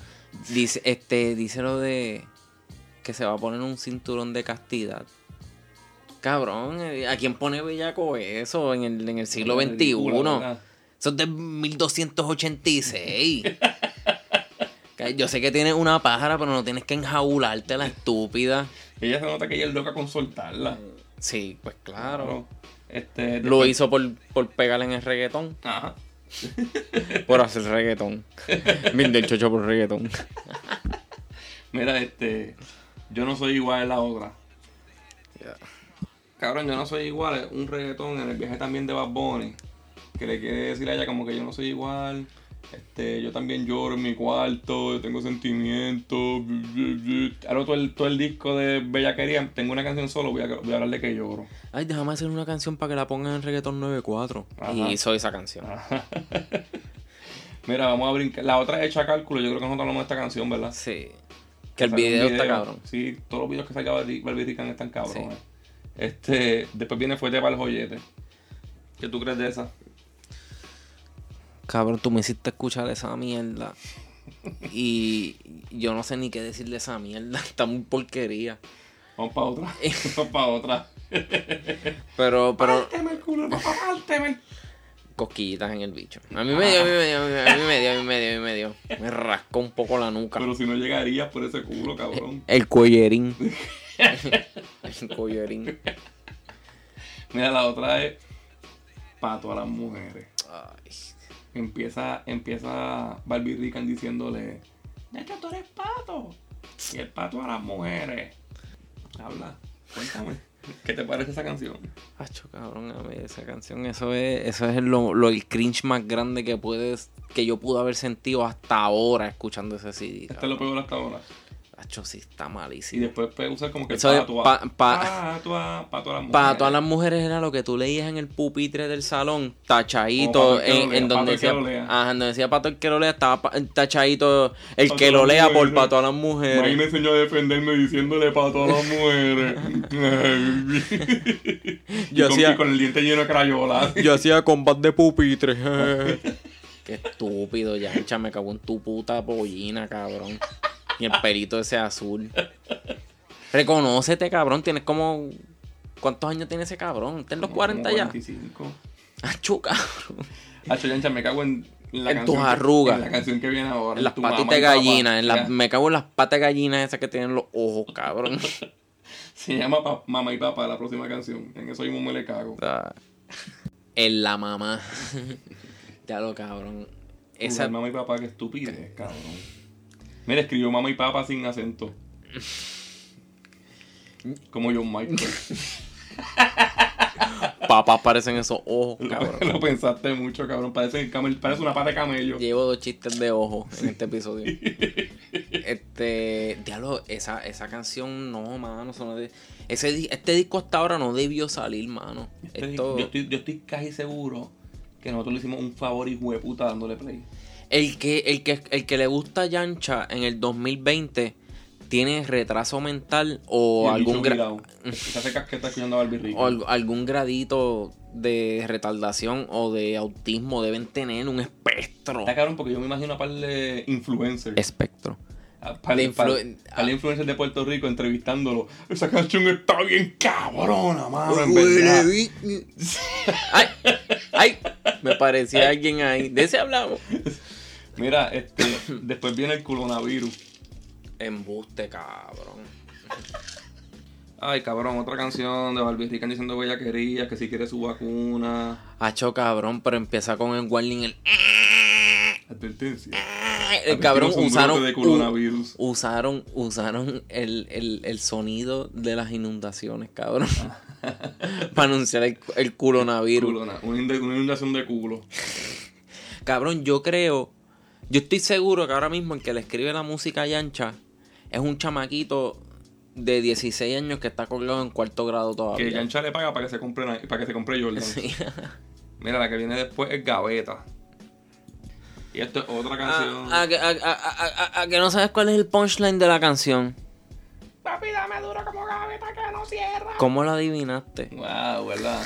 [SPEAKER 3] Dice, este, dice lo de que se va a poner un cinturón de castidad. Cabrón, eh, ¿a quién pone bellaco eso en el, en el siglo XXI? Eso es de 1286. (laughs) Que Yo sé que tienes una pájara, pero no tienes que enjaularte la estúpida. (laughs)
[SPEAKER 4] Ella se nota que ella es loca con soltarla.
[SPEAKER 3] Sí, pues claro.
[SPEAKER 4] Este,
[SPEAKER 3] Lo hizo por, por pegarle en el reggaetón.
[SPEAKER 4] Ajá. (laughs)
[SPEAKER 3] Por hacer reggaetón. (laughs) Bien del chocho por reggaetón.
[SPEAKER 4] Mira, este. Yo no soy igual a la otra. Cabrón, yo no soy igual. Un reggaetón en el viaje también de Bad Bunny. Que le quiere decir a ella como que yo no soy igual. Este, yo también lloro en mi cuarto, yo tengo sentimientos. Ahora todo el, todo el disco de Bellaquería, tengo una canción solo, voy a, voy a hablar de que lloro.
[SPEAKER 3] Ay, déjame hacer una canción para que la pongan en reggaetón 94.
[SPEAKER 4] Ajá.
[SPEAKER 3] Y hizo esa canción. (laughs)
[SPEAKER 4] Mira, vamos a brincar. La otra es hecha cálculo, yo creo que nosotros hablamos de esta canción, ¿verdad?
[SPEAKER 3] Sí. Que el video está cabrón.
[SPEAKER 4] Sí, todos los videos que saca Barbie Rican están cabrones. Este, después viene Fuerte para el Joyete. ¿Qué tú crees de esa?
[SPEAKER 3] Cabrón, tú me hiciste escuchar esa mierda. Y yo no sé ni qué decir de esa mierda. (laughs) Está muy porquería.
[SPEAKER 4] Vamos para otra. (laughs) Vamos para otra.
[SPEAKER 3] Pero, pero,
[SPEAKER 4] Párteme el culo, papá, párteme.
[SPEAKER 3] cosquillitas en el bicho. A mí me dio, a mí me dio, a mí me dio, a mí me dio, a mí me dio. Me rascó un poco la nuca.
[SPEAKER 4] Pero si no llegarías por ese culo, cabrón.
[SPEAKER 3] El cuellerín. (laughs) el cuellerín.
[SPEAKER 4] Mira, la otra es para todas las mujeres.
[SPEAKER 3] Ay.
[SPEAKER 4] Empieza, empieza Barbie Rican diciéndole, de hecho tú eres pato. Y el pato a las mujeres. Habla, cuéntame. ¿Qué te parece esa canción?
[SPEAKER 3] Acho, cabrón, a mí esa canción, eso es, eso es lo, lo- el cringe más grande que puedes, que yo pude haber sentido hasta ahora escuchando ese CD.
[SPEAKER 4] Este es
[SPEAKER 3] cabrón.
[SPEAKER 4] lo peor hasta ahora.
[SPEAKER 3] Acho, sí, está
[SPEAKER 4] Y
[SPEAKER 3] malísimo.
[SPEAKER 4] después puede usar como que
[SPEAKER 3] Eso es
[SPEAKER 4] pato a,
[SPEAKER 3] pa- pa-
[SPEAKER 4] pato a, pato a las mujeres.
[SPEAKER 3] Para todas las mujeres era lo que tú leías en el pupitre del salón, tachadito,
[SPEAKER 4] pato
[SPEAKER 3] en, en donde
[SPEAKER 4] pato el que
[SPEAKER 3] decía,
[SPEAKER 4] lo lea.
[SPEAKER 3] ajá, donde decía pato el que lo lea, estaba pa- tachadito el
[SPEAKER 4] Pato
[SPEAKER 3] que
[SPEAKER 4] a
[SPEAKER 3] lo lea por para todas las
[SPEAKER 4] Ahí
[SPEAKER 3] mujeres.
[SPEAKER 4] me enseñó a defenderme diciéndole pato a las mujeres. (laughs)
[SPEAKER 3] Yo
[SPEAKER 4] Y con,
[SPEAKER 3] hacía-
[SPEAKER 4] y con el diente lleno de crayola. (laughs)
[SPEAKER 3] Yo hacía combate de pupitre. (laughs) Qué estúpido, ya, me cago en tu puta pollina, cabrón. Y el pelito ese azul. Reconócete, cabrón. Tienes como. ¿Cuántos años tiene ese cabrón? ¿Está en los 40 ya?
[SPEAKER 4] 45.
[SPEAKER 3] Achu, cabrón. (laughs)
[SPEAKER 4] Hacho, Yancha, me cago en, la
[SPEAKER 3] En tus
[SPEAKER 4] que-
[SPEAKER 3] arrugas.
[SPEAKER 4] En la canción que viene ahora.
[SPEAKER 3] En las patitas de gallina. En la-
[SPEAKER 4] Ya.
[SPEAKER 3] me cago en las patas de gallina esas que tienen los ojos, cabrón. (laughs)
[SPEAKER 4] Se llama pa- Mamá y Papá la próxima canción. En eso mismo me le cago.
[SPEAKER 3] Ah, En la mamá. (laughs) ya lo cabrón. esa.
[SPEAKER 4] Mamá y papá, qué estupidez, cabrón. Mira, escribió mamá y papá sin acento. Como John Michael. (laughs)
[SPEAKER 3] papás parecen esos ojos, cabrón.
[SPEAKER 4] Lo pensaste mucho, cabrón. Parece, camel- parece una pata de camello.
[SPEAKER 3] Llevo dos chistes de ojos en este episodio. (laughs) este, diablo, esa, esa canción no, mano. no de- ese, este disco hasta ahora no debió salir, mano.
[SPEAKER 4] Este-
[SPEAKER 3] Esto,
[SPEAKER 4] yo, estoy, yo estoy casi seguro que nosotros le hicimos un favor y puta dándole play.
[SPEAKER 3] El, que, el, que, el que le gusta Yancha en el 2020 tiene retraso mental o algún,
[SPEAKER 4] bicho
[SPEAKER 3] gra-
[SPEAKER 4] virado. (laughs) Se hace casqueta escuchando a Barbie Rico.
[SPEAKER 3] o al- algún gradito de retardación o de autismo. Deben tener un espectro.
[SPEAKER 4] Está cabrón porque yo me imagino a par de influencers.
[SPEAKER 3] Espectro.
[SPEAKER 4] a par,
[SPEAKER 3] de influ-
[SPEAKER 4] influencers de Puerto Rico entrevistándolo. Esa canción está bien cabrona, mano, en verdad.
[SPEAKER 3] Ay, ay, me parecía alguien ahí. De ese hablamos. (laughs)
[SPEAKER 4] Mira, este, (coughs) después viene el coronavirus.
[SPEAKER 3] Embuste, cabrón.
[SPEAKER 4] Ay, cabrón, otra canción de Barbie Rican diciendo bellaquerías, que si quiere su vacuna.
[SPEAKER 3] Hacho, cabrón, pero empieza con el warning. El,
[SPEAKER 4] Advertencia.
[SPEAKER 3] el cabrón usaron.
[SPEAKER 4] de coronavirus.
[SPEAKER 3] usaron usaron el, el, el sonido de las inundaciones, cabrón. (laughs) para anunciar el, el coronavirus.
[SPEAKER 4] Culona, una inundación de culo.
[SPEAKER 3] Cabrón, yo creo. Yo estoy seguro que ahora mismo el que le escribe la música a Yancha es un chamaquito de 16 años que está colgado en cuarto grado todavía.
[SPEAKER 4] Que Yancha le paga para que se compre, para que se compre Jordan.
[SPEAKER 3] Sí. (laughs)
[SPEAKER 4] Mira, la que viene después es Gaveta. Y esto es otra canción.
[SPEAKER 3] Ah, a, que- a- a- a- a- a que no sabes cuál es el punchline de la canción.
[SPEAKER 5] Papi, dame duro como gaveta que no cierra.
[SPEAKER 3] ¿Cómo lo adivinaste?
[SPEAKER 4] Wow, ¿verdad?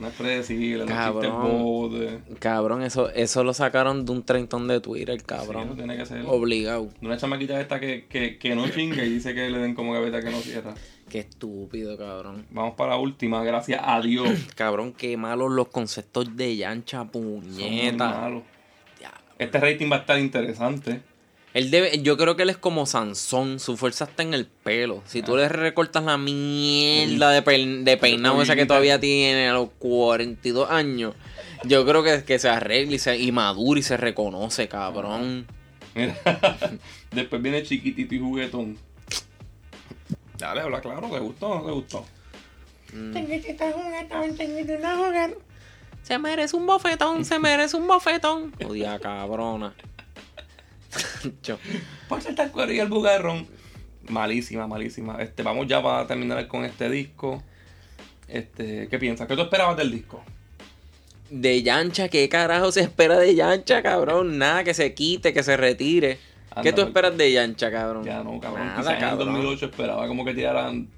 [SPEAKER 4] No es predecible,
[SPEAKER 3] Cabrón.
[SPEAKER 4] bobos de...
[SPEAKER 3] Cabrón, eso, eso lo sacaron de un treintón de Twitter,
[SPEAKER 4] Sí, eso
[SPEAKER 3] cabrón.
[SPEAKER 4] tiene que ser.
[SPEAKER 3] Obligado.
[SPEAKER 4] De una chamaquita esta que, que, que no chingue y dice que le den como gaveta que no cierra.
[SPEAKER 3] Qué estúpido, cabrón.
[SPEAKER 4] Vamos para la última, gracias a Dios. (clears throat)
[SPEAKER 3] Cabrón, qué malos los conceptos de Yancha,
[SPEAKER 4] Son muy
[SPEAKER 3] puñeta.
[SPEAKER 4] malos.
[SPEAKER 3] Ya.
[SPEAKER 4] Este rating va a estar interesante.
[SPEAKER 3] Él debe, yo creo que él es como Sansón, su fuerza está en el pelo. Si
[SPEAKER 4] Ah.
[SPEAKER 3] tú le recortas la mierda de, pe- de peinado esa que todavía tiene a los 42 años, yo creo que, que se arregla y, se, y madura y se reconoce, cabrón.
[SPEAKER 4] Mira, (laughs) después viene chiquitito y juguetón. Dale, habla claro, ¿te gustó o no te gustó?
[SPEAKER 3] Se merece un bofetón, se merece un bofetón. Odia, cabrona. (laughs)
[SPEAKER 4] Por ser tal cuero y el bugarrón. Malísima, malísima. Este, vamos ya para terminar con este disco. Este, ¿qué piensas? ¿Qué tú esperabas del disco?
[SPEAKER 3] De Yancha, ¿qué carajo se espera de Yancha, cabrón? Nada, que se quite, que se retire. ¿Qué tú
[SPEAKER 4] pues.
[SPEAKER 3] esperas de Yancha, cabrón?
[SPEAKER 4] Ya no, cabrón.
[SPEAKER 3] Nada,
[SPEAKER 4] Quizás en el
[SPEAKER 3] cabrón.
[SPEAKER 4] 2008 esperaba como que tiraran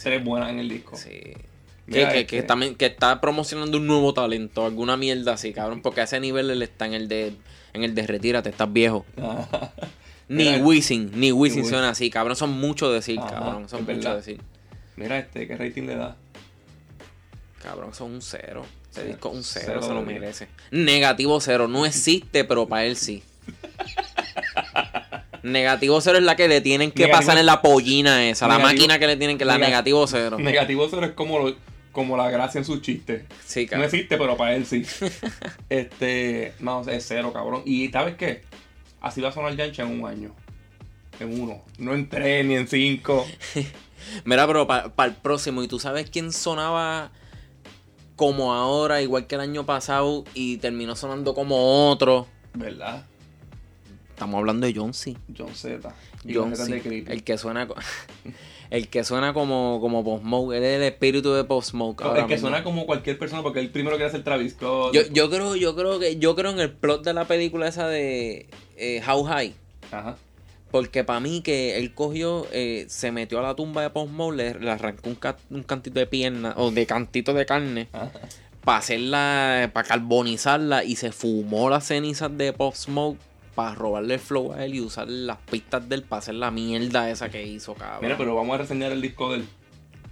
[SPEAKER 4] tres buenas en el disco.
[SPEAKER 3] Sí.
[SPEAKER 4] Mira,
[SPEAKER 3] que, que,
[SPEAKER 4] este-
[SPEAKER 3] que también, que está promocionando un nuevo talento, alguna mierda así, cabrón, porque a ese nivel él está en el de en el de retírate, estás viejo. (laughs) Ni
[SPEAKER 4] Mira,
[SPEAKER 3] Wisin, ni Wisin
[SPEAKER 4] Wisin.
[SPEAKER 3] suena así, cabrón, son mucho decir,
[SPEAKER 4] Ajá,
[SPEAKER 3] cabrón, son mucho
[SPEAKER 4] verdad.
[SPEAKER 3] decir.
[SPEAKER 4] Mira este, ¿qué rating le da?
[SPEAKER 3] Cabrón, son un cero. Ese
[SPEAKER 4] Cero.
[SPEAKER 3] disco un cero,
[SPEAKER 4] Cero
[SPEAKER 3] se lo merece. Negativo cero, no existe, pero para él sí. (laughs) Negativo cero es la que le tienen que
[SPEAKER 4] Negativo-
[SPEAKER 3] pasar en la pollina esa, la
[SPEAKER 4] Negativo-
[SPEAKER 3] máquina que le tienen que la
[SPEAKER 4] Nega-
[SPEAKER 3] negativo cero. (laughs)
[SPEAKER 4] Negativo cero es como, lo- como la gracia en sus chistes.
[SPEAKER 3] Sí,
[SPEAKER 4] No
[SPEAKER 3] cabrón.
[SPEAKER 4] existe, pero para él sí. (laughs) este, no, es cero, cabrón. Y ¿sabes qué? Así va a sonar Yancha en un año. En uno. No en tres ni en cinco. (laughs)
[SPEAKER 3] Mira, pero para el próximo, ¿y tú sabes quién sonaba como ahora, igual que el año pasado, y terminó sonando como otro?
[SPEAKER 4] ¿Verdad?
[SPEAKER 3] Estamos hablando de John C.
[SPEAKER 4] John Z.
[SPEAKER 3] John
[SPEAKER 4] Creepy.
[SPEAKER 3] El que suena (laughs) el que suena como, como Post Smoke, él es el espíritu de Post Smoke.
[SPEAKER 4] No,
[SPEAKER 3] ahora
[SPEAKER 4] el que
[SPEAKER 3] mismo.
[SPEAKER 4] suena como cualquier persona porque él primero quiere hacer Travis Scott.
[SPEAKER 3] Yo, yo creo, yo creo que, yo creo en el plot de la película esa de eh, How High.
[SPEAKER 4] Ajá.
[SPEAKER 3] Porque para mí que él cogió, eh, se metió a la tumba de Post Smoke, le, le arrancó un, ca- un cantito de pierna, o de cantito de carne,
[SPEAKER 4] Ajá.
[SPEAKER 3] para hacerla, para carbonizarla, y se fumó las cenizas de Pop Smoke para robarle el flow a él y usar las pistas del para hacer la mierda esa que hizo, cabrón.
[SPEAKER 4] Mira, pero vamos a reseñar el disco de él.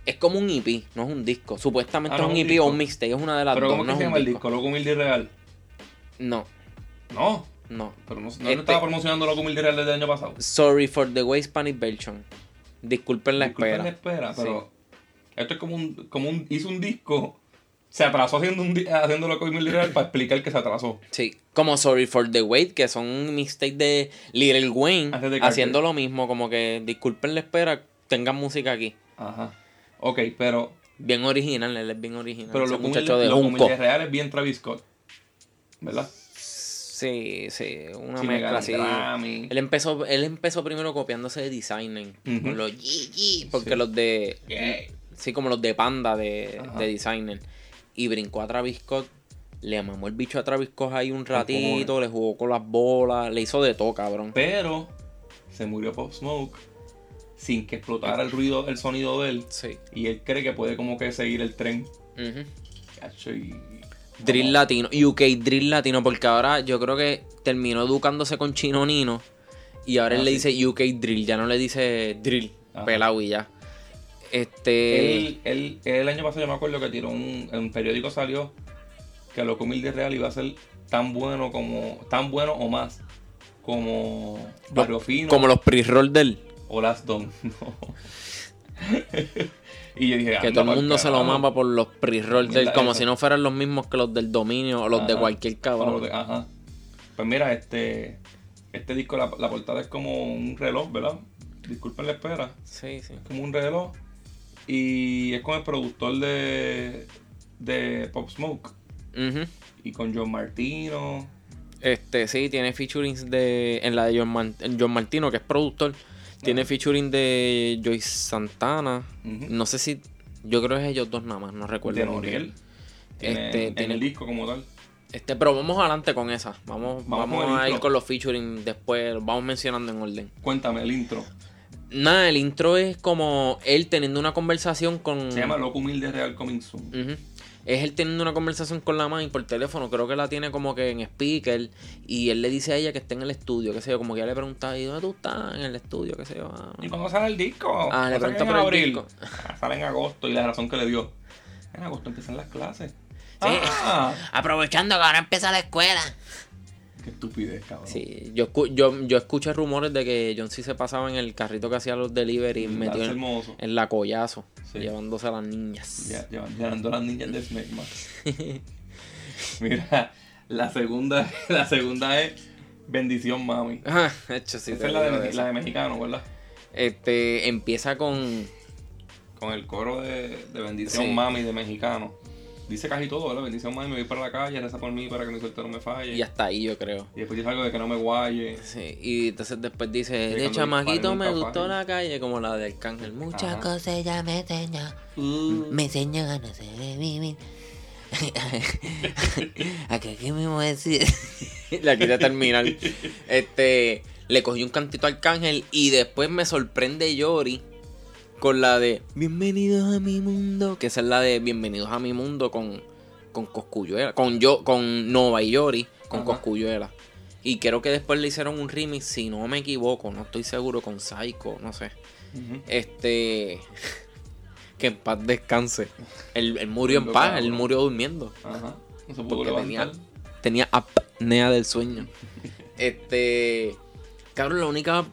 [SPEAKER 3] Es como un EP, no es un disco. Supuestamente
[SPEAKER 4] Ah, no
[SPEAKER 3] es un EP o un mixtape, es una de las
[SPEAKER 4] Pero
[SPEAKER 3] dos.
[SPEAKER 4] ¿cómo
[SPEAKER 3] no
[SPEAKER 4] que se llama el disco? ¿Loco Humilde Real?
[SPEAKER 3] No,
[SPEAKER 4] No.
[SPEAKER 3] no.
[SPEAKER 4] Pero no, no
[SPEAKER 3] Este-
[SPEAKER 4] estaba promocionando Loco Humilde Real desde el año pasado.
[SPEAKER 3] Sorry for the way Spanish version. Disculpen la
[SPEAKER 4] Disculpen
[SPEAKER 3] espera.
[SPEAKER 4] la espera, pero esto es como un, como un. Hizo un disco Se atrasó haciendo, un haciendo lo que Will Real para explicar que se atrasó.
[SPEAKER 3] Sí, como Sorry for the Wait, que son mixtapes de Lil Wayne
[SPEAKER 4] de
[SPEAKER 3] haciendo lo mismo, como que disculpen la espera, tengan música aquí.
[SPEAKER 4] Ajá. Ok, pero,
[SPEAKER 3] Bien original, él es bien original.
[SPEAKER 4] pero lo
[SPEAKER 3] muchacho de
[SPEAKER 4] lo real es bien Travis Scott. ¿Verdad?
[SPEAKER 3] Sí, sí, una
[SPEAKER 4] Sí,
[SPEAKER 3] mezcla así. Él empezó, él empezó primero copiándose de Designing, con los GG, porque
[SPEAKER 4] Sí.
[SPEAKER 3] los de, sí, como los de Panda de,
[SPEAKER 4] Ajá.
[SPEAKER 3] de Designer. Y brincó a Travis Scott, le mamó el bicho a Travis Scott ahí un ratito, le jugó con las bolas, le hizo de todo, cabrón.
[SPEAKER 4] Pero se murió Pop Smoke sin que explotara el ruido, el sonido de él.
[SPEAKER 3] Sí.
[SPEAKER 4] Y él cree que puede como que seguir el tren.
[SPEAKER 3] Ujú.
[SPEAKER 4] Cacho, y-
[SPEAKER 3] Drill latino, UK Drill latino, porque ahora yo creo que terminó educándose con Chino Nino y ahora
[SPEAKER 4] Ah,
[SPEAKER 3] él le
[SPEAKER 4] sí.
[SPEAKER 3] dice UK Drill, ya no le dice Drill, pelado y ya. Este.
[SPEAKER 4] Él, él- el año pasado yo me acuerdo que tiró un, un periódico salió que lo humilde real iba a ser tan bueno como tan bueno o más como Barrio Fino
[SPEAKER 3] Como los pre-roll de él.
[SPEAKER 4] o Last Don. No. (laughs) y yo dije,
[SPEAKER 3] Que todo el mundo se lo mama por los pre-roll de él,
[SPEAKER 4] Mierda
[SPEAKER 3] como
[SPEAKER 4] esa.
[SPEAKER 3] si no fueran los mismos que los del dominio o los de cualquier cabrón.
[SPEAKER 4] de- Ajá. Pues mira, este este disco la, la portada es como un reloj, ¿verdad? Disculpen la espera.
[SPEAKER 3] Sí, sí.
[SPEAKER 4] como un reloj. Y es con el productor de, de Pop Smoke. Y con John Martino.
[SPEAKER 3] Este, sí, tiene featurings de. En la de John, Man- John Martino, que es productor. Tiene featuring de Joyce Santana. No sé si. Yo creo que es ellos dos nada más, no recuerdo.
[SPEAKER 4] de. Noriel. Tiene,
[SPEAKER 3] Este,
[SPEAKER 4] en
[SPEAKER 3] tiene-
[SPEAKER 4] el disco como tal.
[SPEAKER 3] Este, pero vamos adelante con esa. Vamos,
[SPEAKER 4] Vamos
[SPEAKER 3] a ir
[SPEAKER 4] intro.
[SPEAKER 3] con los featuring después. Vamos mencionando en orden.
[SPEAKER 4] Cuéntame el intro.
[SPEAKER 3] Nada, el intro es como él teniendo una conversación con.
[SPEAKER 4] Se llama Loco Humilde Real Coming Soon.
[SPEAKER 3] Es él teniendo una conversación con la mãe por teléfono, creo que la tiene como que en speaker, y él le dice a ella que está en el estudio, qué sé yo, como que ella le pregunta, ¿y dónde tú estás? En el estudio, qué sé yo. ah.
[SPEAKER 4] ¿Y cuándo sale el disco?
[SPEAKER 3] Ah, le
[SPEAKER 4] ¿No sale
[SPEAKER 3] pregunta por el
[SPEAKER 4] abril?
[SPEAKER 3] disco.
[SPEAKER 4] Ah, sale en agosto. Y la razón que le dio. En agosto empiezan las clases.
[SPEAKER 3] Sí.
[SPEAKER 4] Ah, (laughs)
[SPEAKER 3] Aprovechando que ahora empieza la escuela.
[SPEAKER 4] Qué estupidez, cabrón.
[SPEAKER 3] Sí, yo, yo, yo escuché rumores de que John C se pasaba en el carrito que hacía los delivery
[SPEAKER 4] Mm,
[SPEAKER 3] metido
[SPEAKER 4] hace
[SPEAKER 3] en, la collazo,
[SPEAKER 4] Sí.
[SPEAKER 3] llevándose a las niñas.
[SPEAKER 4] Ya, llevan- llevando a las niñas de Snake Max. (laughs) Mira, la segunda, (laughs) la segunda es Bendición Mami.
[SPEAKER 3] Ajá, hecho, sí.
[SPEAKER 4] Esa es la de, la de mexicano, ¿verdad?
[SPEAKER 3] Este, empieza con...
[SPEAKER 4] Con el coro de, de Bendición
[SPEAKER 3] Sí.
[SPEAKER 4] Mami de mexicano. Dice casi todo, ¿verdad? Bendición Mami, me voy para la calle, reza por mí para que mi suerte no me falle.
[SPEAKER 3] Y hasta ahí yo creo.
[SPEAKER 4] Y después dice algo de que no me guaye.
[SPEAKER 3] Sí, y entonces después dice, de chamaquito me gustó
[SPEAKER 4] fallen".
[SPEAKER 3] la calle, como la de Arcángel. Muchas
[SPEAKER 4] Ajá.
[SPEAKER 3] cosas ella me enseñó,
[SPEAKER 4] Uh,
[SPEAKER 3] me enseñó a no sobrevivir. (laughs) a que aquí mismo decir. (laughs) la quise terminar. Este, le cogí un cantito a Arcángel y después me sorprende Yori con la de Bienvenidos a mi mundo, que esa es la de Bienvenidos a mi mundo con, con Coscuyuela, con yo, con Nova y Yori, con
[SPEAKER 4] Ajá.
[SPEAKER 3] Coscuyuela. Y creo que después le hicieron un remix, si no me equivoco, no estoy seguro, con Psycho, no sé. Este. (laughs) Que en paz descanse. Él, él murió en paz, él murió durmiendo.
[SPEAKER 4] Ajá. No se pudo
[SPEAKER 3] Porque tenía apnea del sueño. (laughs) Este. Cabrón, la única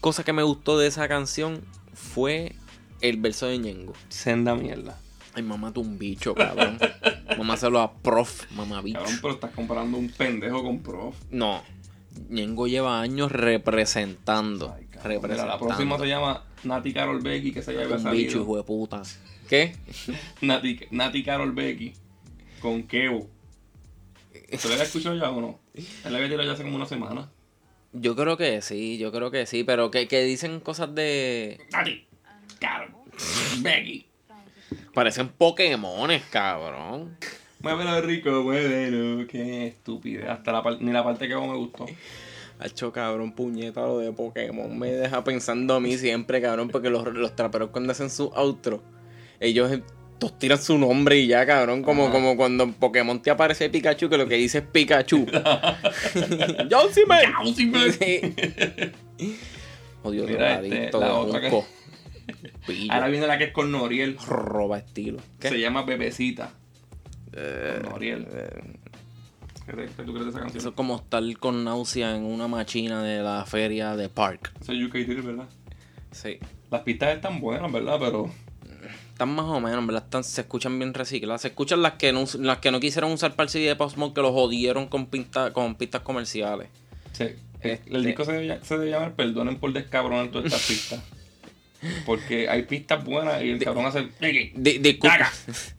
[SPEAKER 3] cosa que me gustó de esa canción fue el verso de Ñengo.
[SPEAKER 4] Senda mierda.
[SPEAKER 3] Ay, mamá, tú un bicho, cabrón. (laughs) mamá se lo a prof, mamá bicho.
[SPEAKER 4] Cabrón, pero estás comparando un pendejo con prof.
[SPEAKER 3] No. Ñengo lleva años representando.
[SPEAKER 4] Ay. Mira,
[SPEAKER 3] representando.
[SPEAKER 4] la próxima se llama Nati Carol Becky, que se llama
[SPEAKER 3] un bicho, hijo de puta. ¿Qué? (laughs)
[SPEAKER 4] Nati, Nati Carol Becky con Kevo. ¿Se lo había escuchado ya o no? Él la había tirado ya hace como una semana.
[SPEAKER 3] Yo creo que sí, yo creo que sí, pero que, que dicen cosas de...
[SPEAKER 4] Nati Carol Becky.
[SPEAKER 3] Parecen Pokémones, cabrón.
[SPEAKER 4] Muévelo rico, muévelo. Qué estúpido. Hasta la par- ni la parte que vos me gustó.
[SPEAKER 3] Hacho, cabrón, puñeta lo de Pokémon. Me deja pensando a mí siempre, cabrón, porque los, los traperos cuando hacen su outro, ellos todos tiran su nombre y ya, cabrón. Como,
[SPEAKER 4] Ajá.
[SPEAKER 3] como cuando en Pokémon te aparece Pikachu, que lo que dice es Pikachu. (laughs) (laughs) ¡Yo sí. Odio
[SPEAKER 4] Mira, este,
[SPEAKER 3] drogadicto
[SPEAKER 4] la
[SPEAKER 3] de
[SPEAKER 4] otra que-
[SPEAKER 3] Junco. Pillo.
[SPEAKER 4] Ahora viene la que es con Noriel.
[SPEAKER 3] Roba estilo. ¿Qué?
[SPEAKER 4] Se llama Bebecita.
[SPEAKER 3] Eh,
[SPEAKER 4] Con Noriel.
[SPEAKER 3] eh,
[SPEAKER 4] ¿Qué tú crees de esa
[SPEAKER 3] Eso
[SPEAKER 4] canción?
[SPEAKER 3] es como estar con náusea en una machina de la feria de Park.
[SPEAKER 4] Eso es UK Drill, ¿verdad?
[SPEAKER 3] Sí.
[SPEAKER 4] Las pistas están buenas, ¿verdad? Pero
[SPEAKER 3] Están más o menos, en ¿verdad? Están- se escuchan bien recicladas. Se escuchan las que no, las que no quisieron usar para el CD de Smoke que los jodieron con, pinta, con pistas comerciales.
[SPEAKER 4] Sí. El,
[SPEAKER 3] Este-
[SPEAKER 4] el disco se debe, se debe llamar Perdonen por descabronar todas estas pistas. Porque hay pistas buenas y el cabrón hace. "Biggie,
[SPEAKER 3] Di- discul-
[SPEAKER 4] caga,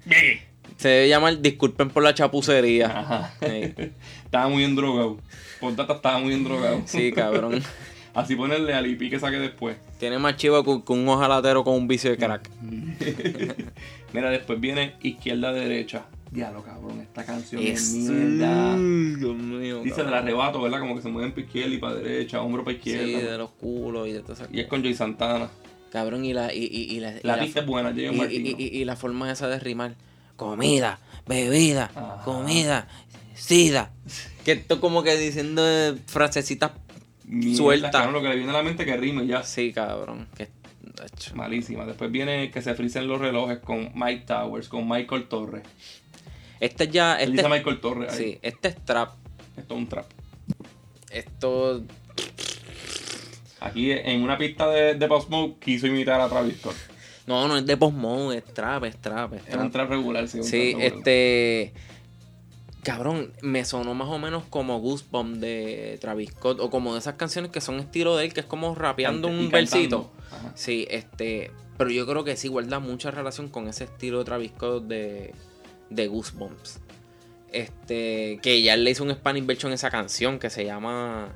[SPEAKER 4] Biggie".
[SPEAKER 3] se debe llamar Disculpen por la chapucería.
[SPEAKER 4] Ajá.
[SPEAKER 3] Sí. (laughs)
[SPEAKER 4] estaba muy endrogado. Por data estaba muy endrogado.
[SPEAKER 3] Sí, cabrón. (laughs)
[SPEAKER 4] Así ponerle al IP que saque después.
[SPEAKER 3] Tiene más chivo que, que un ojalatero con un vicio de crack. (laughs)
[SPEAKER 4] Mira, después viene izquierda derecha. Diablo, cabrón, esta canción es
[SPEAKER 3] Es-
[SPEAKER 4] mierda.
[SPEAKER 3] Dios mío.
[SPEAKER 4] Dice del arrebato, ¿verdad? Como que se mueven para izquierda y para derecha, hombro para
[SPEAKER 3] Sí,
[SPEAKER 4] izquierda.
[SPEAKER 3] de los culos y de todas esas
[SPEAKER 4] Y es con Joy Santana.
[SPEAKER 3] Cabrón, y la, y, y, y la, y
[SPEAKER 4] La es buena,
[SPEAKER 3] y, y, la forma esa de rimar. Comida, bebida,
[SPEAKER 4] Ajá.
[SPEAKER 3] comida, sida. Que esto como que diciendo frasecitas suelta.
[SPEAKER 4] lo que le viene a la mente es que rime ya.
[SPEAKER 3] Sí, cabrón. Que.
[SPEAKER 4] Malísima. Después viene que se frisen los relojes con Mike Towers, con Michael Torres.
[SPEAKER 3] Este ya. Este,
[SPEAKER 4] dice Michael Torres ahí.
[SPEAKER 3] sí, este es trap.
[SPEAKER 4] Esto es un trap.
[SPEAKER 3] Esto.
[SPEAKER 4] Aquí en una pista de, de Pop Smoke quiso imitar a Travis Scott.
[SPEAKER 3] No, no es de Post Mode, es trap, es trap, es
[SPEAKER 4] Era un
[SPEAKER 3] trap.
[SPEAKER 4] trap regular, sí.
[SPEAKER 3] Sí,
[SPEAKER 4] trap regular.
[SPEAKER 3] Cabrón, me sonó más o menos como Goosebumps de Travis Scott. O como de esas canciones que son estilo de él, que es como rapeando
[SPEAKER 4] Cante-
[SPEAKER 3] un versito. Sí, este. Pero yo creo que sí guarda mucha relación con ese estilo de Travis Scott de, de Goosebumps. Este. Que ya él le hizo un Spanish version a esa canción que se llama.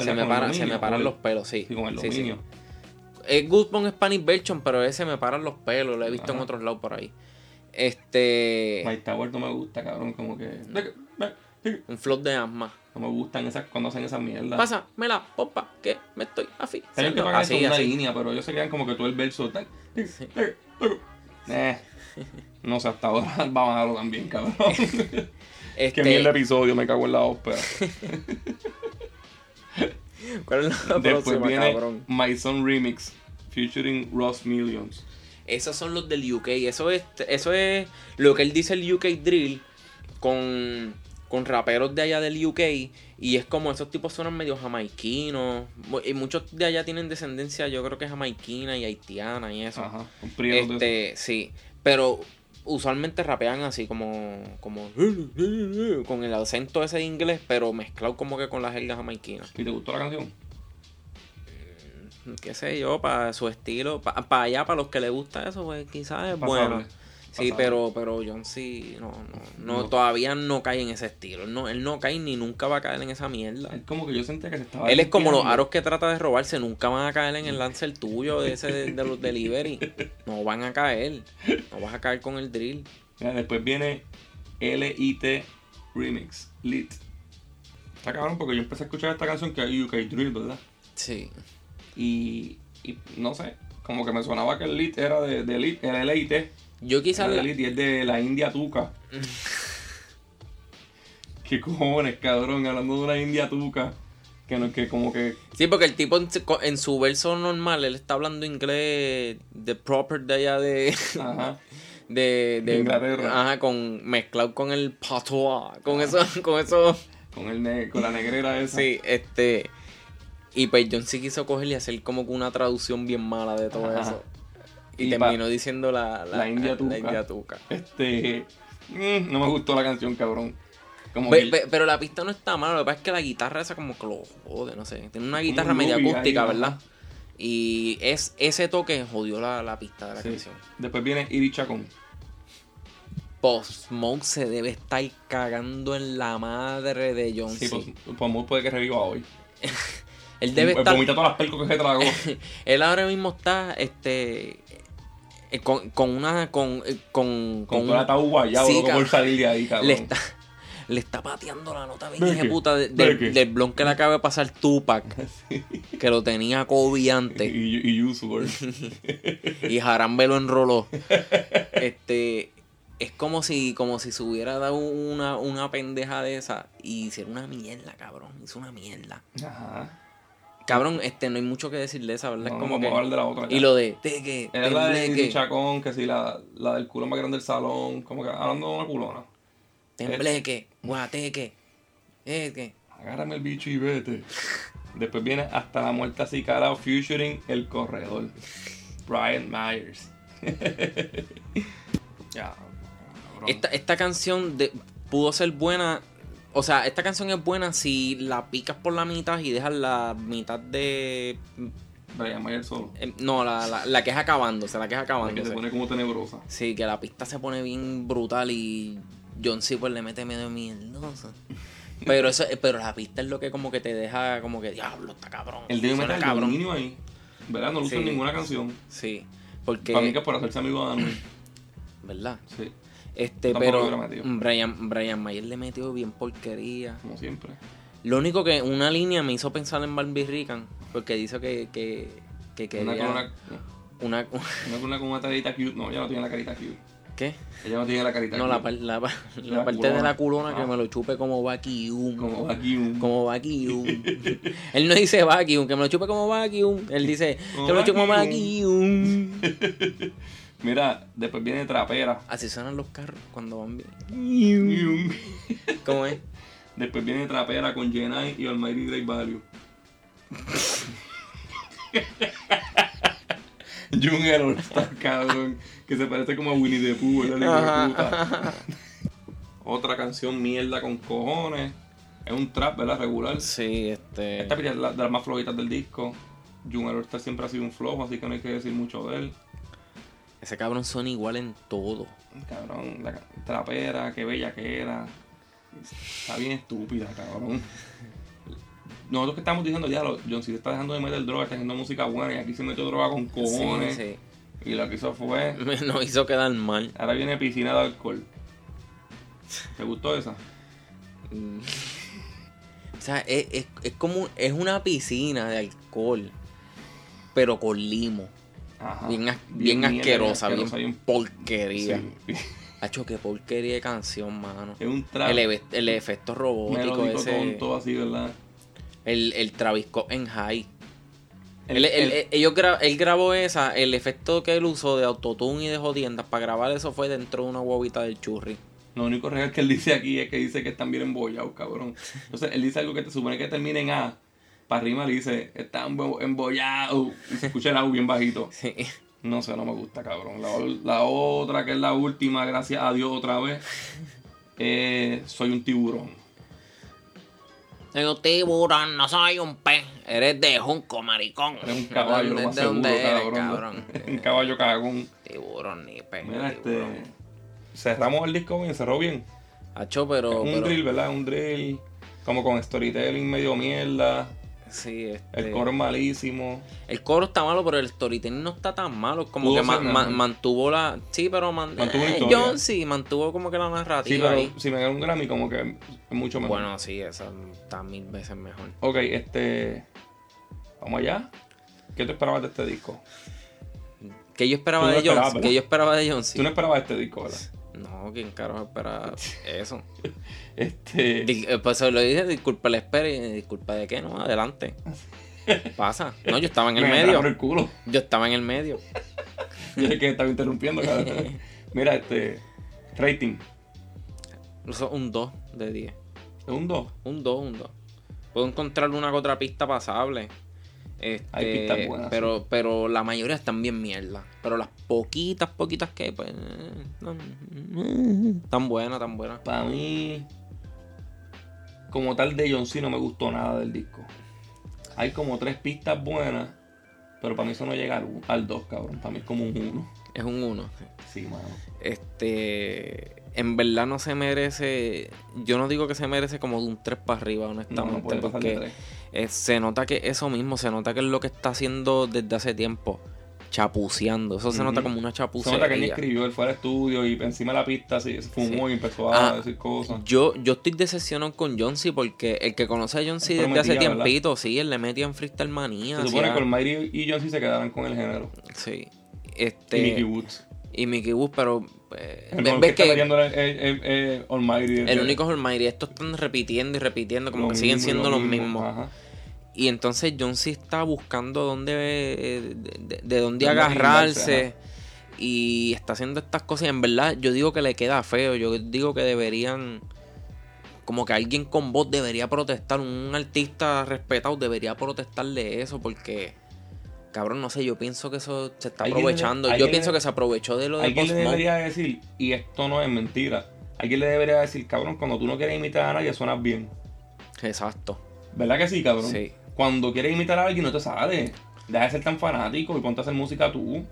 [SPEAKER 3] Se me, para, se paran los
[SPEAKER 4] el-
[SPEAKER 3] pelos, sí.
[SPEAKER 4] Sí, con el
[SPEAKER 3] Sí. Es Goosebumps Spanish version, pero ese me paran los pelos. Lo he visto en otros lados por ahí. Este.
[SPEAKER 4] Mike Towers no me gusta, cabrón. Como que.
[SPEAKER 3] Un flop de asma.
[SPEAKER 4] No me gustan esas cuando hacen esa mierda.
[SPEAKER 3] Pásame la popa que me estoy
[SPEAKER 4] Tienen que eso
[SPEAKER 3] Así,
[SPEAKER 4] una
[SPEAKER 3] así.
[SPEAKER 4] línea, pero ellos se quedan como que todo el verso. tal. (laughs) Eh, no sé, hasta ahora (laughs) va a bajarlo también, cabrón. (laughs)
[SPEAKER 3] Este,
[SPEAKER 4] Qué mierda episodio, me cago en la ópera.
[SPEAKER 3] ¿Cuál es la
[SPEAKER 4] Después
[SPEAKER 3] próxima,
[SPEAKER 4] viene
[SPEAKER 3] cabrón?
[SPEAKER 4] My Son Remix, featuring Ross Millions.
[SPEAKER 3] Esos son los del UK. Eso es, eso es lo que él dice el UK Drill con, con raperos de allá del UK. Y es como esos tipos suenan medio jamaiquinos. Y muchos de allá tienen descendencia, yo creo que jamaiquina y haitiana y eso.
[SPEAKER 4] Ajá, un de
[SPEAKER 3] Este, sí. Pero usualmente rapean así como, como con el acento ese de inglés, pero mezclado como que con la jerga jamaiquina.
[SPEAKER 4] eso. ¿Y te gustó la canción?
[SPEAKER 3] Qué sé yo, para su estilo, para allá, para los que les gusta eso, pues quizás es
[SPEAKER 4] Pasable,
[SPEAKER 3] bueno. Sí,
[SPEAKER 4] pasable.
[SPEAKER 3] pero, pero John sí, no, no, no,
[SPEAKER 4] No.
[SPEAKER 3] todavía no cae en ese estilo. Él no, él no cae ni nunca va a caer en esa mierda.
[SPEAKER 4] Es como que yo sentía que se estaba.
[SPEAKER 3] Él es como los aros que trata de robarse, nunca van a caer en el lancer tuyo de ese de, de los (laughs) delivery. No van a caer. No vas a caer con el drill.
[SPEAKER 4] Mira, después viene LIT Remix, Lit. Está cabrón porque yo empecé a escuchar esta canción que es UK Drill, ¿verdad?
[SPEAKER 3] Sí.
[SPEAKER 4] Y, y no sé, como que me sonaba que el Lit era de, de Lit, el LIT.
[SPEAKER 3] Yo quizás la-
[SPEAKER 4] Lit y es de la India Tuca. (laughs) ¿Qué cojones, cabrón? Hablando de una India Tuca. Que no que como que.
[SPEAKER 3] Sí, porque el tipo en, su- en su verso normal, él está hablando inglés de proper de allá de...
[SPEAKER 4] Ajá. (laughs)
[SPEAKER 3] de,
[SPEAKER 4] De Inglaterra.
[SPEAKER 3] Ajá, con mezclado con el patois, con eso, (laughs) con eso.
[SPEAKER 4] Con el ne- con la negrera esa.
[SPEAKER 3] Sí, este y pues John sí quiso coger y hacer como que una traducción bien mala de todo
[SPEAKER 4] Ajá.
[SPEAKER 3] eso. Y,
[SPEAKER 4] Y
[SPEAKER 3] terminó diciendo la, la,
[SPEAKER 4] la India Tuca.
[SPEAKER 3] la India Tuca.
[SPEAKER 4] Este. mm, no me gustó la canción, cabrón. Como
[SPEAKER 3] Pe-
[SPEAKER 4] que-
[SPEAKER 3] pe- pero la pista no está mala, lo que pasa es que la guitarra esa como que lo jode, no sé. Tiene una guitarra media
[SPEAKER 4] ahí,
[SPEAKER 3] acústica. ¿verdad? Y es ese toque jodió la, la pista de la
[SPEAKER 4] sí.
[SPEAKER 3] canción.
[SPEAKER 4] Después viene Iri Chacón.
[SPEAKER 3] Post Smoke se debe estar cagando en la madre de John
[SPEAKER 4] Sí, pues, pues muy puede que reviva hoy. (laughs)
[SPEAKER 3] Él debe
[SPEAKER 4] Pues
[SPEAKER 3] estar.
[SPEAKER 4] Vomita todas las pelcos que se tragó. (laughs)
[SPEAKER 3] Él ahora mismo está, este. eh, Con, con una. Con. eh, Con.
[SPEAKER 4] Con
[SPEAKER 3] con
[SPEAKER 4] toda la
[SPEAKER 3] Sí,
[SPEAKER 4] loco por
[SPEAKER 3] cabrón.
[SPEAKER 4] salir de ahí, (laughs) cabrón.
[SPEAKER 3] le está. Le está pateando la nota bien
[SPEAKER 4] ¿De
[SPEAKER 3] puta de-
[SPEAKER 4] ¿De
[SPEAKER 3] del, blon que le acaba de pasar Tupac. (laughs) Que lo tenía Kobe antes.
[SPEAKER 4] Y, y Usual.
[SPEAKER 3] y Jarambe lo enroló. Este. Es como si, como si se hubiera dado una, una pendeja de esa y hiciera una mierda, cabrón. Hizo una mierda.
[SPEAKER 4] Ajá.
[SPEAKER 3] Cabrón, este, no hay mucho que decir de esa, ¿verdad?
[SPEAKER 4] No,
[SPEAKER 3] es como que.
[SPEAKER 4] hablar de la otra.
[SPEAKER 3] Y lo de teque,
[SPEAKER 4] Era la de Iri Chacón, que sí, la, la del culo más grande del salón. Como que hablando de una culona.
[SPEAKER 3] tembleque, guateque, que.
[SPEAKER 4] Agárrame el bicho y vete. Después viene hasta la muerte así cara featuring el corredor. Brian Myers. (laughs) Ya.
[SPEAKER 3] Esta, esta canción de, pudo ser buena. O sea, esta canción es buena si la picas por la mitad y dejas la mitad de.
[SPEAKER 4] Brian Mayer solo.
[SPEAKER 3] eh, No, la, la, la que es acabándose, la que es
[SPEAKER 4] La que se pone como tenebrosa.
[SPEAKER 3] Sí, que la pista se pone bien brutal y John C. pues le mete medio mierdoso. (laughs) Pero eso, pero la pista es lo que como que te deja como que diablo, está cabrón.
[SPEAKER 4] El debe meter el dominio ahí. ¿Verdad? No lo en
[SPEAKER 3] Sí.
[SPEAKER 4] ninguna canción.
[SPEAKER 3] Sí, porque
[SPEAKER 4] Para mí que es por hacerse amigo de Anuel.
[SPEAKER 3] ¿verdad?
[SPEAKER 4] Sí,
[SPEAKER 3] Este,
[SPEAKER 4] Tampoco
[SPEAKER 3] pero
[SPEAKER 4] metido.
[SPEAKER 3] Brian, Brian Mayer le metió bien porquería.
[SPEAKER 4] como siempre.
[SPEAKER 3] Lo único que una línea me hizo pensar en Barbie Rican, porque dice que, que, que
[SPEAKER 4] Una
[SPEAKER 3] quería
[SPEAKER 4] una,
[SPEAKER 3] una, (laughs)
[SPEAKER 4] una, con una, con una carita cute. No, ella no tiene la carita cute.
[SPEAKER 3] ¿Qué?
[SPEAKER 4] Ella no tiene la carita
[SPEAKER 3] No,
[SPEAKER 4] cute.
[SPEAKER 3] la, la, la
[SPEAKER 4] La
[SPEAKER 3] parte de la culona que
[SPEAKER 4] Ah.
[SPEAKER 3] me lo chupe como vacuum.
[SPEAKER 4] Como vacuum.
[SPEAKER 3] Como vacuum. (laughs) Él no dice vacuum, que me lo chupe como vacuum. Él dice que me lo chupe como
[SPEAKER 4] vacuum. (laughs) Mira, después viene Trapera.
[SPEAKER 3] Así suenan los carros cuando van bien. (laughs) ¿Cómo es?
[SPEAKER 4] Después viene Trapera con Jenai y Almighty Great Value. (laughs) Jung está cabrón. Que se parece como a Winnie the Pooh, puta. (laughs) Otra canción mierda con cojones. Es un trap, ¿verdad? Regular.
[SPEAKER 3] Sí, este.
[SPEAKER 4] Esta es la- de las más flojitas del disco. Jung Está siempre ha sido un flojo, así que no hay que decir mucho de él.
[SPEAKER 3] Ese cabrón son igual en todo.
[SPEAKER 4] Cabrón, la trapera, qué bella que era. Está bien estúpida, cabrón. Nosotros que estamos diciendo ya, John Cena está dejando de meter droga, está haciendo música buena y aquí se metió droga con cojones.
[SPEAKER 3] Sí,
[SPEAKER 4] Y lo que hizo fue. (laughs)
[SPEAKER 3] sí. Nos hizo quedar mal.
[SPEAKER 4] Ahora viene piscina de alcohol. ¿Te gustó esa?
[SPEAKER 3] Mm. (laughs) O sea, es, es, es como. Es una piscina de alcohol. Pero con limo.
[SPEAKER 4] Ajá.
[SPEAKER 3] Bien, bien, asquerosa, bien,
[SPEAKER 4] asquerosa,
[SPEAKER 3] porquería.
[SPEAKER 4] Sí. (laughs)
[SPEAKER 3] Hacho, qué porquería de canción, mano.
[SPEAKER 4] Es un trap
[SPEAKER 3] El, efecto robótico ese.
[SPEAKER 4] tonto así, ¿verdad?
[SPEAKER 3] El, el Travis Scott en high.
[SPEAKER 4] El-
[SPEAKER 3] Él, él- gra- él grabó esa, el efecto que él usó de autotune y de jodiendas para grabar eso fue dentro de una huevita del churri.
[SPEAKER 4] Lo único real que él dice aquí es que dice que están bien embollados, cabrón. Entonces, él dice algo que te supone que termina en A. Para arriba le dice, están embo- embollados. Y se escucha el A bien bajito. (laughs)
[SPEAKER 3] Sí.
[SPEAKER 4] No sé, no me gusta, cabrón. La, la otra, que es la última, gracias a Dios otra vez. eh, soy un tiburón.
[SPEAKER 3] Soy un tiburón, no soy un pez. Eres de junco, maricón.
[SPEAKER 4] Es un caballo, lo
[SPEAKER 3] ¿De
[SPEAKER 4] más
[SPEAKER 3] de
[SPEAKER 4] seguro,
[SPEAKER 3] eres,
[SPEAKER 4] cabrón.
[SPEAKER 3] cabrón? (laughs)
[SPEAKER 4] un caballo cagón.
[SPEAKER 3] Tiburón ni pez.
[SPEAKER 4] Mira,
[SPEAKER 3] tiburón.
[SPEAKER 4] este. Cerramos el disco bien, cerró bien.
[SPEAKER 3] Hacho, pero.
[SPEAKER 4] un
[SPEAKER 3] pero-
[SPEAKER 4] drill, ¿verdad? Un drill. Como con storytelling medio mierda.
[SPEAKER 3] Sí, este.
[SPEAKER 4] El coro es malísimo.
[SPEAKER 3] El coro está malo, pero el storytelling no está tan malo. Como que ma- ma- mantuvo la. Sí, pero man-
[SPEAKER 4] Mantuvo
[SPEAKER 3] eh. John sí, mantuvo como que la
[SPEAKER 4] Sí,
[SPEAKER 3] narrativa
[SPEAKER 4] pero
[SPEAKER 3] ahí.
[SPEAKER 4] si me dan un Grammy, como que es mucho mejor.
[SPEAKER 3] Bueno, sí, esa está mil veces mejor.
[SPEAKER 4] Ok, este. Vamos allá. ¿Qué tú esperabas de este disco?
[SPEAKER 3] Que yo esperaba
[SPEAKER 4] no
[SPEAKER 3] de
[SPEAKER 4] ¿verdad?
[SPEAKER 3] Que yo esperaba de John
[SPEAKER 4] Tú no esperabas este disco, ¿verdad?
[SPEAKER 3] No, ¿quién carajo espera eso? (laughs)
[SPEAKER 4] Este.
[SPEAKER 3] Eh, Pues se lo dije, disculpa la espera y disculpa de qué, no, adelante. (laughs) Pasa. No, yo estaba en el
[SPEAKER 4] me
[SPEAKER 3] medio.
[SPEAKER 4] por el culo.
[SPEAKER 3] Yo estaba en el medio. (laughs)
[SPEAKER 4] Yo es que estaba interrumpiendo, cabrón. Mira, este. Rating.
[SPEAKER 3] Eso es un 2 de 10.
[SPEAKER 4] Es un 2.
[SPEAKER 3] Un 2, un 2. Puedo encontrar una que otra pista pasable. Este,
[SPEAKER 4] Hay pistas buenas,
[SPEAKER 3] Pero, pero la mayoría están bien mierda. Pero las poquitas, poquitas que hay, pues. no, tan buenas, tan buenas.
[SPEAKER 4] Para mí. Como tal de John C no me gustó nada del disco. Hay como tres pistas buenas. Pero para mí eso no llega al, al 2, cabrón. Para mí es como un 1.
[SPEAKER 3] Es un 1.
[SPEAKER 4] Sí, mano.
[SPEAKER 3] Este. En verdad no se merece. Yo no digo que se merece como de un 3 para arriba,
[SPEAKER 4] No,
[SPEAKER 3] honestamente.
[SPEAKER 4] no de
[SPEAKER 3] porque
[SPEAKER 4] 3.
[SPEAKER 3] Eh, se nota que eso mismo, se nota que es lo que está haciendo desde hace tiempo. Chapuceando. Eso se nota como una
[SPEAKER 4] Se
[SPEAKER 3] chapucería.
[SPEAKER 4] nota que él escribió, él fue al estudio y encima de la pista se fumó
[SPEAKER 3] Sí.
[SPEAKER 4] y empezó a
[SPEAKER 3] Ah,
[SPEAKER 4] decir cosas.
[SPEAKER 3] Yo, yo estoy decepcionado con John C. porque el que conoce a John C. Desde hace tiempito, sí, él le metía en freestyle manía.
[SPEAKER 4] Se supone que Almighty y John C se quedaran con el género.
[SPEAKER 3] Sí. Este,
[SPEAKER 4] y Mickey Woods.
[SPEAKER 3] y Mickey Woods, pero
[SPEAKER 4] El
[SPEAKER 3] ves,
[SPEAKER 4] gol
[SPEAKER 3] ves
[SPEAKER 4] que está
[SPEAKER 3] que
[SPEAKER 4] Almighty.
[SPEAKER 3] el único es Almighty. Estos están repitiendo y repitiendo, como
[SPEAKER 4] Lo
[SPEAKER 3] que siguen
[SPEAKER 4] mismo
[SPEAKER 3] siendo
[SPEAKER 4] lo
[SPEAKER 3] los
[SPEAKER 4] mismo,
[SPEAKER 3] mismos.
[SPEAKER 4] ajá.
[SPEAKER 3] Y entonces John C está buscando dónde eh, de, de- de dónde agarrarse. Y está haciendo estas cosas. Y en verdad, yo digo que le queda feo. Yo digo que deberían. Como que alguien con voz debería protestar. Un artista respetado debería protestarle eso. Porque cabrón, no sé, yo pienso que eso se está
[SPEAKER 4] le-
[SPEAKER 3] aprovechando. Yo pienso
[SPEAKER 4] le-
[SPEAKER 3] que se aprovechó de lo de
[SPEAKER 4] Alguien le debería decir, y esto no es mentira, alguien le debería decir, cabrón, cuando tú no quieres imitar a nadie, suenas bien.
[SPEAKER 3] Exacto.
[SPEAKER 4] ¿Verdad que sí, cabrón?
[SPEAKER 3] Sí.
[SPEAKER 4] Cuando quieres imitar a alguien, no te sale. Deja de ser tan fanático y ponte a hacer música tú.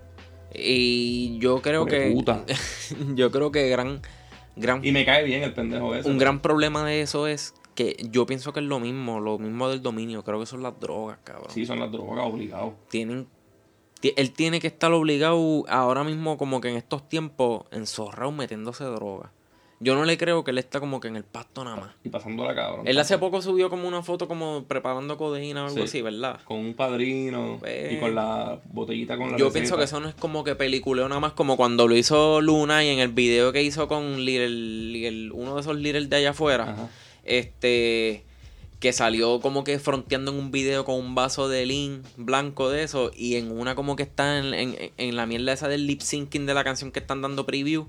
[SPEAKER 3] Y yo creo
[SPEAKER 4] de
[SPEAKER 3] que.
[SPEAKER 4] puta. (laughs)
[SPEAKER 3] yo creo que gran. gran
[SPEAKER 4] Y me cae bien el pendejo ese.
[SPEAKER 3] un gran problema de eso es que yo pienso que es lo mismo, lo mismo del dominio. Creo que son las drogas, cabrón.
[SPEAKER 4] Sí, son las drogas, obligado.
[SPEAKER 3] Tienen. ti- Él tiene que estar obligado ahora mismo, como que en estos tiempos, enzorrado metiéndose droga. Yo no le creo que él está como que en el pasto nada más.
[SPEAKER 4] Y pasándola, cabrón.
[SPEAKER 3] Él hace poco subió como una foto como preparando codeína o algo
[SPEAKER 4] Sí.
[SPEAKER 3] así, ¿verdad?
[SPEAKER 4] Con un padrino
[SPEAKER 3] Pues,
[SPEAKER 4] y con la botellita con la
[SPEAKER 3] Yo
[SPEAKER 4] receta.
[SPEAKER 3] pienso que eso no es como que peliculeo nada más como cuando lo hizo Luna y en el video que hizo con Little, Little- uno de esos Little de allá afuera.
[SPEAKER 4] Ajá.
[SPEAKER 3] Este que salió como que fronteando en un video con un vaso de lean blanco de eso y en una como que está en, en- en la mierda esa del lip syncing de la canción que están dando preview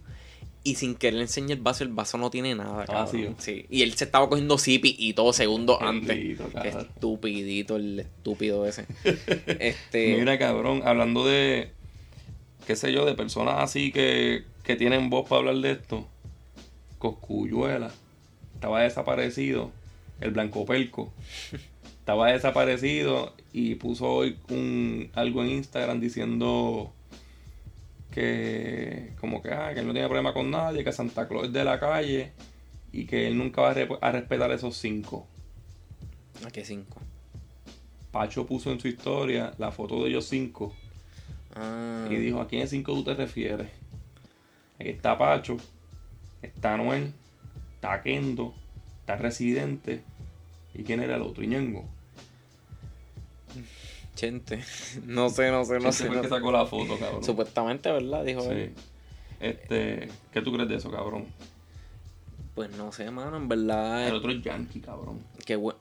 [SPEAKER 3] y sin querer le enseña el vaso, el vaso no tiene nada. Cabrón.
[SPEAKER 4] vacío.
[SPEAKER 3] Sí. Y él se estaba cogiendo zipi y todo segundos antes. Qué estupidito el estúpido ese. (laughs) este
[SPEAKER 4] Mira, cabrón, hablando de, qué sé yo, de personas así que, que tienen voz para hablar de esto. Coscuyuela. Estaba desaparecido. El Blanco Pelco. (laughs) Estaba desaparecido y puso hoy un, algo en Instagram diciendo que como que, ah, que él no tiene problema con nadie, que Santa Claus es de la calle y que él nunca va a, re- a respetar esos cinco.
[SPEAKER 3] ¿A qué cinco?
[SPEAKER 4] Pacho puso en su historia la foto de ellos cinco
[SPEAKER 3] Ah,
[SPEAKER 4] y dijo, ¿a quién cinco tú te refieres? Aquí está Pacho, está Noel, está Kendo, está Residente. ¿Y quién era el otro? Ñengo.
[SPEAKER 3] Chente. (laughs) No sé, no sé, no sé.
[SPEAKER 4] fue
[SPEAKER 3] no
[SPEAKER 4] que
[SPEAKER 3] sé.
[SPEAKER 4] sacó la foto, cabrón.
[SPEAKER 3] Supuestamente, ¿verdad? Dijo
[SPEAKER 4] Sí.
[SPEAKER 3] él.
[SPEAKER 4] Este, ¿qué tú crees de eso, cabrón?
[SPEAKER 3] Pues no sé, mano, en verdad.
[SPEAKER 4] El otro es Yankee, cabrón.
[SPEAKER 3] Qué bueno.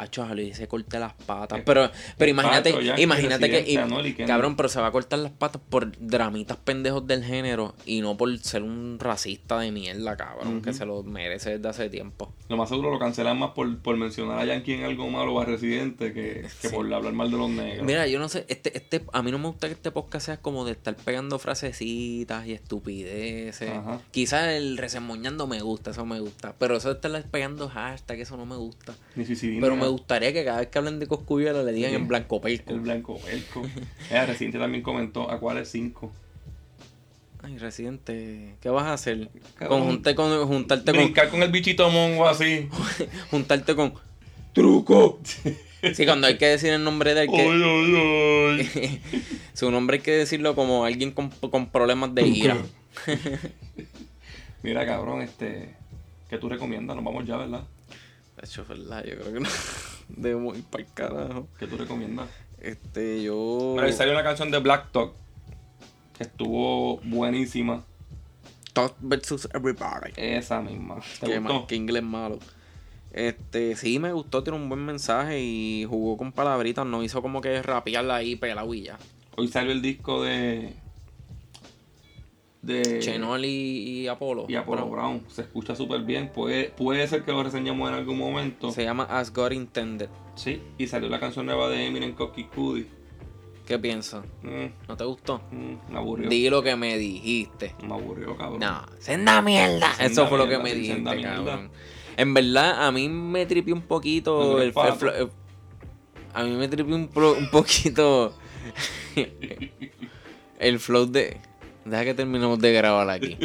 [SPEAKER 3] Y. Hacho, a Luis se corta las patas.
[SPEAKER 4] Es-
[SPEAKER 3] Pero, pero imagínate,
[SPEAKER 4] Pacho, Yankee,
[SPEAKER 3] imagínate que.
[SPEAKER 4] Y
[SPEAKER 3] cabrón, pero se va a cortar las patas por dramitas pendejos del género y no por ser un racista de mierda, cabrón, que se lo merece desde hace tiempo.
[SPEAKER 4] Lo más seguro lo cancelan más por, por mencionar a Yankee en algo malo o a Residente que, que
[SPEAKER 3] Sí.
[SPEAKER 4] por hablar mal de los negros.
[SPEAKER 3] Mira, yo no sé, este, este, a mí no me gusta que este podcast sea como de estar pegando frasecitas y estupideces.
[SPEAKER 4] Ajá.
[SPEAKER 3] Quizás el resemoñando me gusta, eso me gusta. Pero eso de estar pegando hashtag, eso no me gusta.
[SPEAKER 4] Ni suicidina.
[SPEAKER 3] Pero me gustaría que cada vez que hablen de Coscuyuela le digan
[SPEAKER 4] Sí.
[SPEAKER 3] en blanco pelco.
[SPEAKER 4] El blanco pelco. Mira, Residente también comentó a cuáles cinco.
[SPEAKER 3] Ay, residente, ¿qué vas a hacer? Con, junte con, juntarte con,
[SPEAKER 4] Brincar con el bichito mongo así. (laughs)
[SPEAKER 3] juntarte con.
[SPEAKER 4] ¡Truco!
[SPEAKER 3] Sí, cuando hay que decir el nombre de él, que,
[SPEAKER 4] ¡Ay, ay, ay!
[SPEAKER 3] su nombre hay que decirlo como alguien con, con problemas de ira.
[SPEAKER 4] Mira, cabrón, este. ¿Qué tú recomiendas? Nos vamos ya, ¿verdad?
[SPEAKER 3] De hecho, verdad, yo creo que no. (laughs) Debemos ir para el carajo.
[SPEAKER 4] ¿Qué tú recomiendas?
[SPEAKER 3] Este, yo.
[SPEAKER 4] Mira, ahí salió una canción de Black Talk. Que estuvo buenísima.
[SPEAKER 3] Talk versus Everybody.
[SPEAKER 4] Esa misma. ¿Te gustó?
[SPEAKER 3] qué inglés malo. Este, sí, me gustó, tiene un buen mensaje y jugó con palabritas, no hizo como que rapearla ahí, pelado y ya.
[SPEAKER 4] Hoy salió el disco de. De.
[SPEAKER 3] Chenol y, y Apolo.
[SPEAKER 4] Y Apollo Brown. Se escucha súper bien. Puede, puede ser que lo reseñemos en algún momento.
[SPEAKER 3] Se llama As God Intended.
[SPEAKER 4] Sí. Y salió la canción nueva de Eminem Cocky Cudi.
[SPEAKER 3] ¿Qué piensas?
[SPEAKER 4] Mm,
[SPEAKER 3] ¿No te gustó?
[SPEAKER 4] mm, me aburrió.
[SPEAKER 3] Di lo que me dijiste.
[SPEAKER 4] Me aburrió, cabrón.
[SPEAKER 3] No, senda mierda.
[SPEAKER 4] Senda
[SPEAKER 3] Eso fue lo que me dijiste,
[SPEAKER 4] senda mierda.
[SPEAKER 3] cabrón. En verdad, a mí me tripió un
[SPEAKER 4] ¿No
[SPEAKER 3] poquito el, el el- A mí me tripió un poquito (laughs) el flow de... Deja que terminemos de grabar aquí.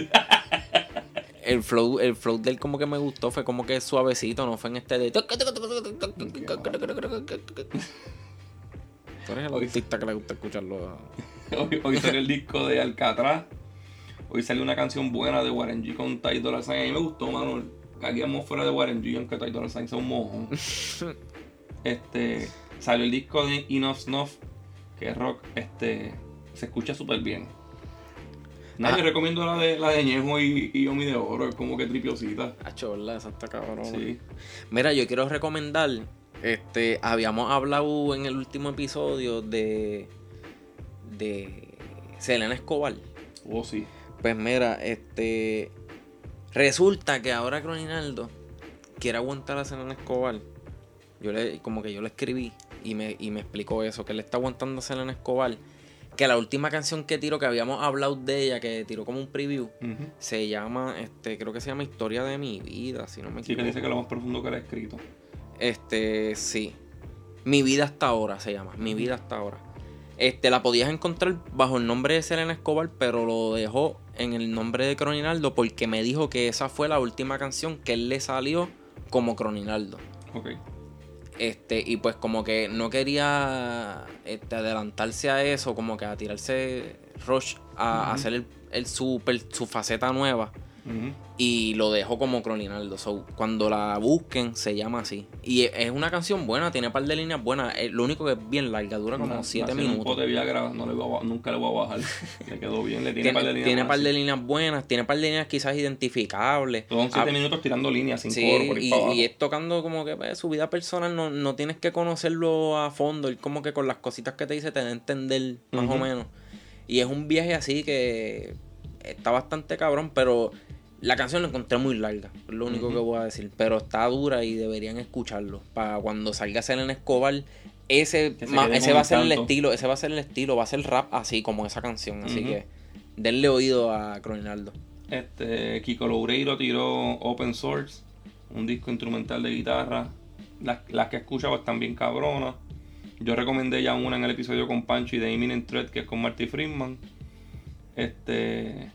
[SPEAKER 3] El flow, el flow de él como que me gustó, fue como que suavecito, no fue en este de... Tú eres el que le gusta escucharlo.
[SPEAKER 4] Hoy, hoy salió el disco de Alcatraz. Hoy salió una canción buena de Warren G con Ty Dolla Sign. A mí me gustó, mano. Aquí fuera de Warren G, aunque Ty Dolla Sign sea un mojón. este, salió el disco de Enough Snuff, que es rock. Este, se escucha súper bien. Nada,
[SPEAKER 3] Ah.
[SPEAKER 4] yo recomiendo la de, la de Ñejo y, y Omi de Oro. Es como que tripiosita.
[SPEAKER 3] ¿verdad? Esa está cabrón.
[SPEAKER 4] Sí.
[SPEAKER 3] Mira, yo quiero recomendar, este, habíamos hablado en el último episodio de de Selena Escobar.
[SPEAKER 4] Oh, sí.
[SPEAKER 3] Pues mira, este resulta que ahora Croninaldo quiere aguantar a Selena Escobar. Yo le como que yo le escribí y me, y me explicó eso, que él está aguantando a Selena Escobar. Que la última canción que tiró, que habíamos hablado de ella, que tiró como un preview, se llama, este, creo que se llama Historia de mi vida, si no me
[SPEAKER 4] Sí, que
[SPEAKER 3] equivoco.
[SPEAKER 4] dice que lo más profundo que él ha escrito.
[SPEAKER 3] Este, sí. Mi vida hasta ahora se llama. Mi vida hasta ahora. Este, la podías encontrar bajo el nombre de Selena Escobar, pero lo dejó en el nombre de Croninaldo porque me dijo que esa fue la última canción que él le salió como Croninaldo.
[SPEAKER 4] Ok.
[SPEAKER 3] Este, y pues como que no quería este, adelantarse a eso, como que a tirarse rush a, hacer el, el super, su faceta nueva. Y lo dejó como Croninaldo. So, cuando la busquen, se llama así. Y es- es una canción buena, tiene un par de líneas buenas. Eh, Lo único que es bien larga, dura como
[SPEAKER 4] Na-
[SPEAKER 3] 7
[SPEAKER 4] nació en Un
[SPEAKER 3] minutos.
[SPEAKER 4] pote de Viagra, no le voy a nunca le voy a bajar. (laughs) le quedó bien, le tiene,
[SPEAKER 3] Tiene,
[SPEAKER 4] par de líneas.
[SPEAKER 3] tiene par de líneas buenas, tiene par de líneas quizás identificables.
[SPEAKER 4] Son 7
[SPEAKER 3] Ah,
[SPEAKER 4] minutos tirando líneas sin
[SPEAKER 3] Sí,
[SPEAKER 4] coro por
[SPEAKER 3] y, es tocando como que pues, su vida personal, no, no tienes que conocerlo a fondo, él como que con las cositas que te dice te da a entender más o menos. Y es un viaje así que está bastante cabrón, pero la canción la encontré muy larga, es lo único que voy a decir, pero está dura y deberían escucharlo. Para cuando salga Selena Escobar, ese, ma- ese va a ser el estilo, ese va a ser el estilo, va a ser rap así como esa canción, así que denle oído a Croninaldo.
[SPEAKER 4] Este, Kiko Loureiro tiró Open Source, un disco instrumental de guitarra. Las, las que escuchaba están bien cabronas. Yo recomendé ya una en el episodio con Pancho y de Imminent Threat, que es con Marty Friedman. Este.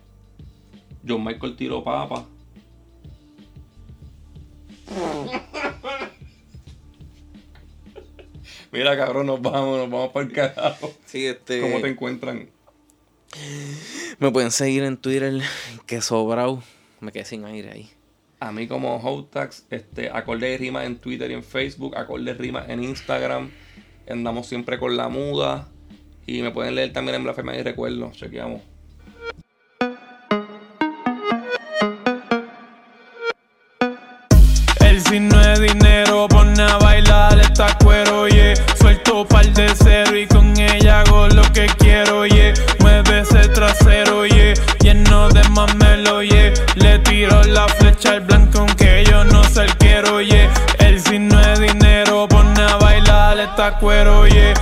[SPEAKER 4] John Michael tiró Papa. Mira, cabrón, nos vamos, nos vamos para el carajo.
[SPEAKER 3] Sí, este...
[SPEAKER 4] ¿Cómo te encuentran?
[SPEAKER 3] Me pueden seguir en Twitter, que sobrao. Me quedé sin aire ahí.
[SPEAKER 4] A mí como Hotax, este, acorde de rima en Twitter y en Facebook, acorde de rima en Instagram. Andamos siempre con la muda. Y me pueden leer también en Blasfemia y Recuerdo. Chequeamos.
[SPEAKER 6] Cuero, oye.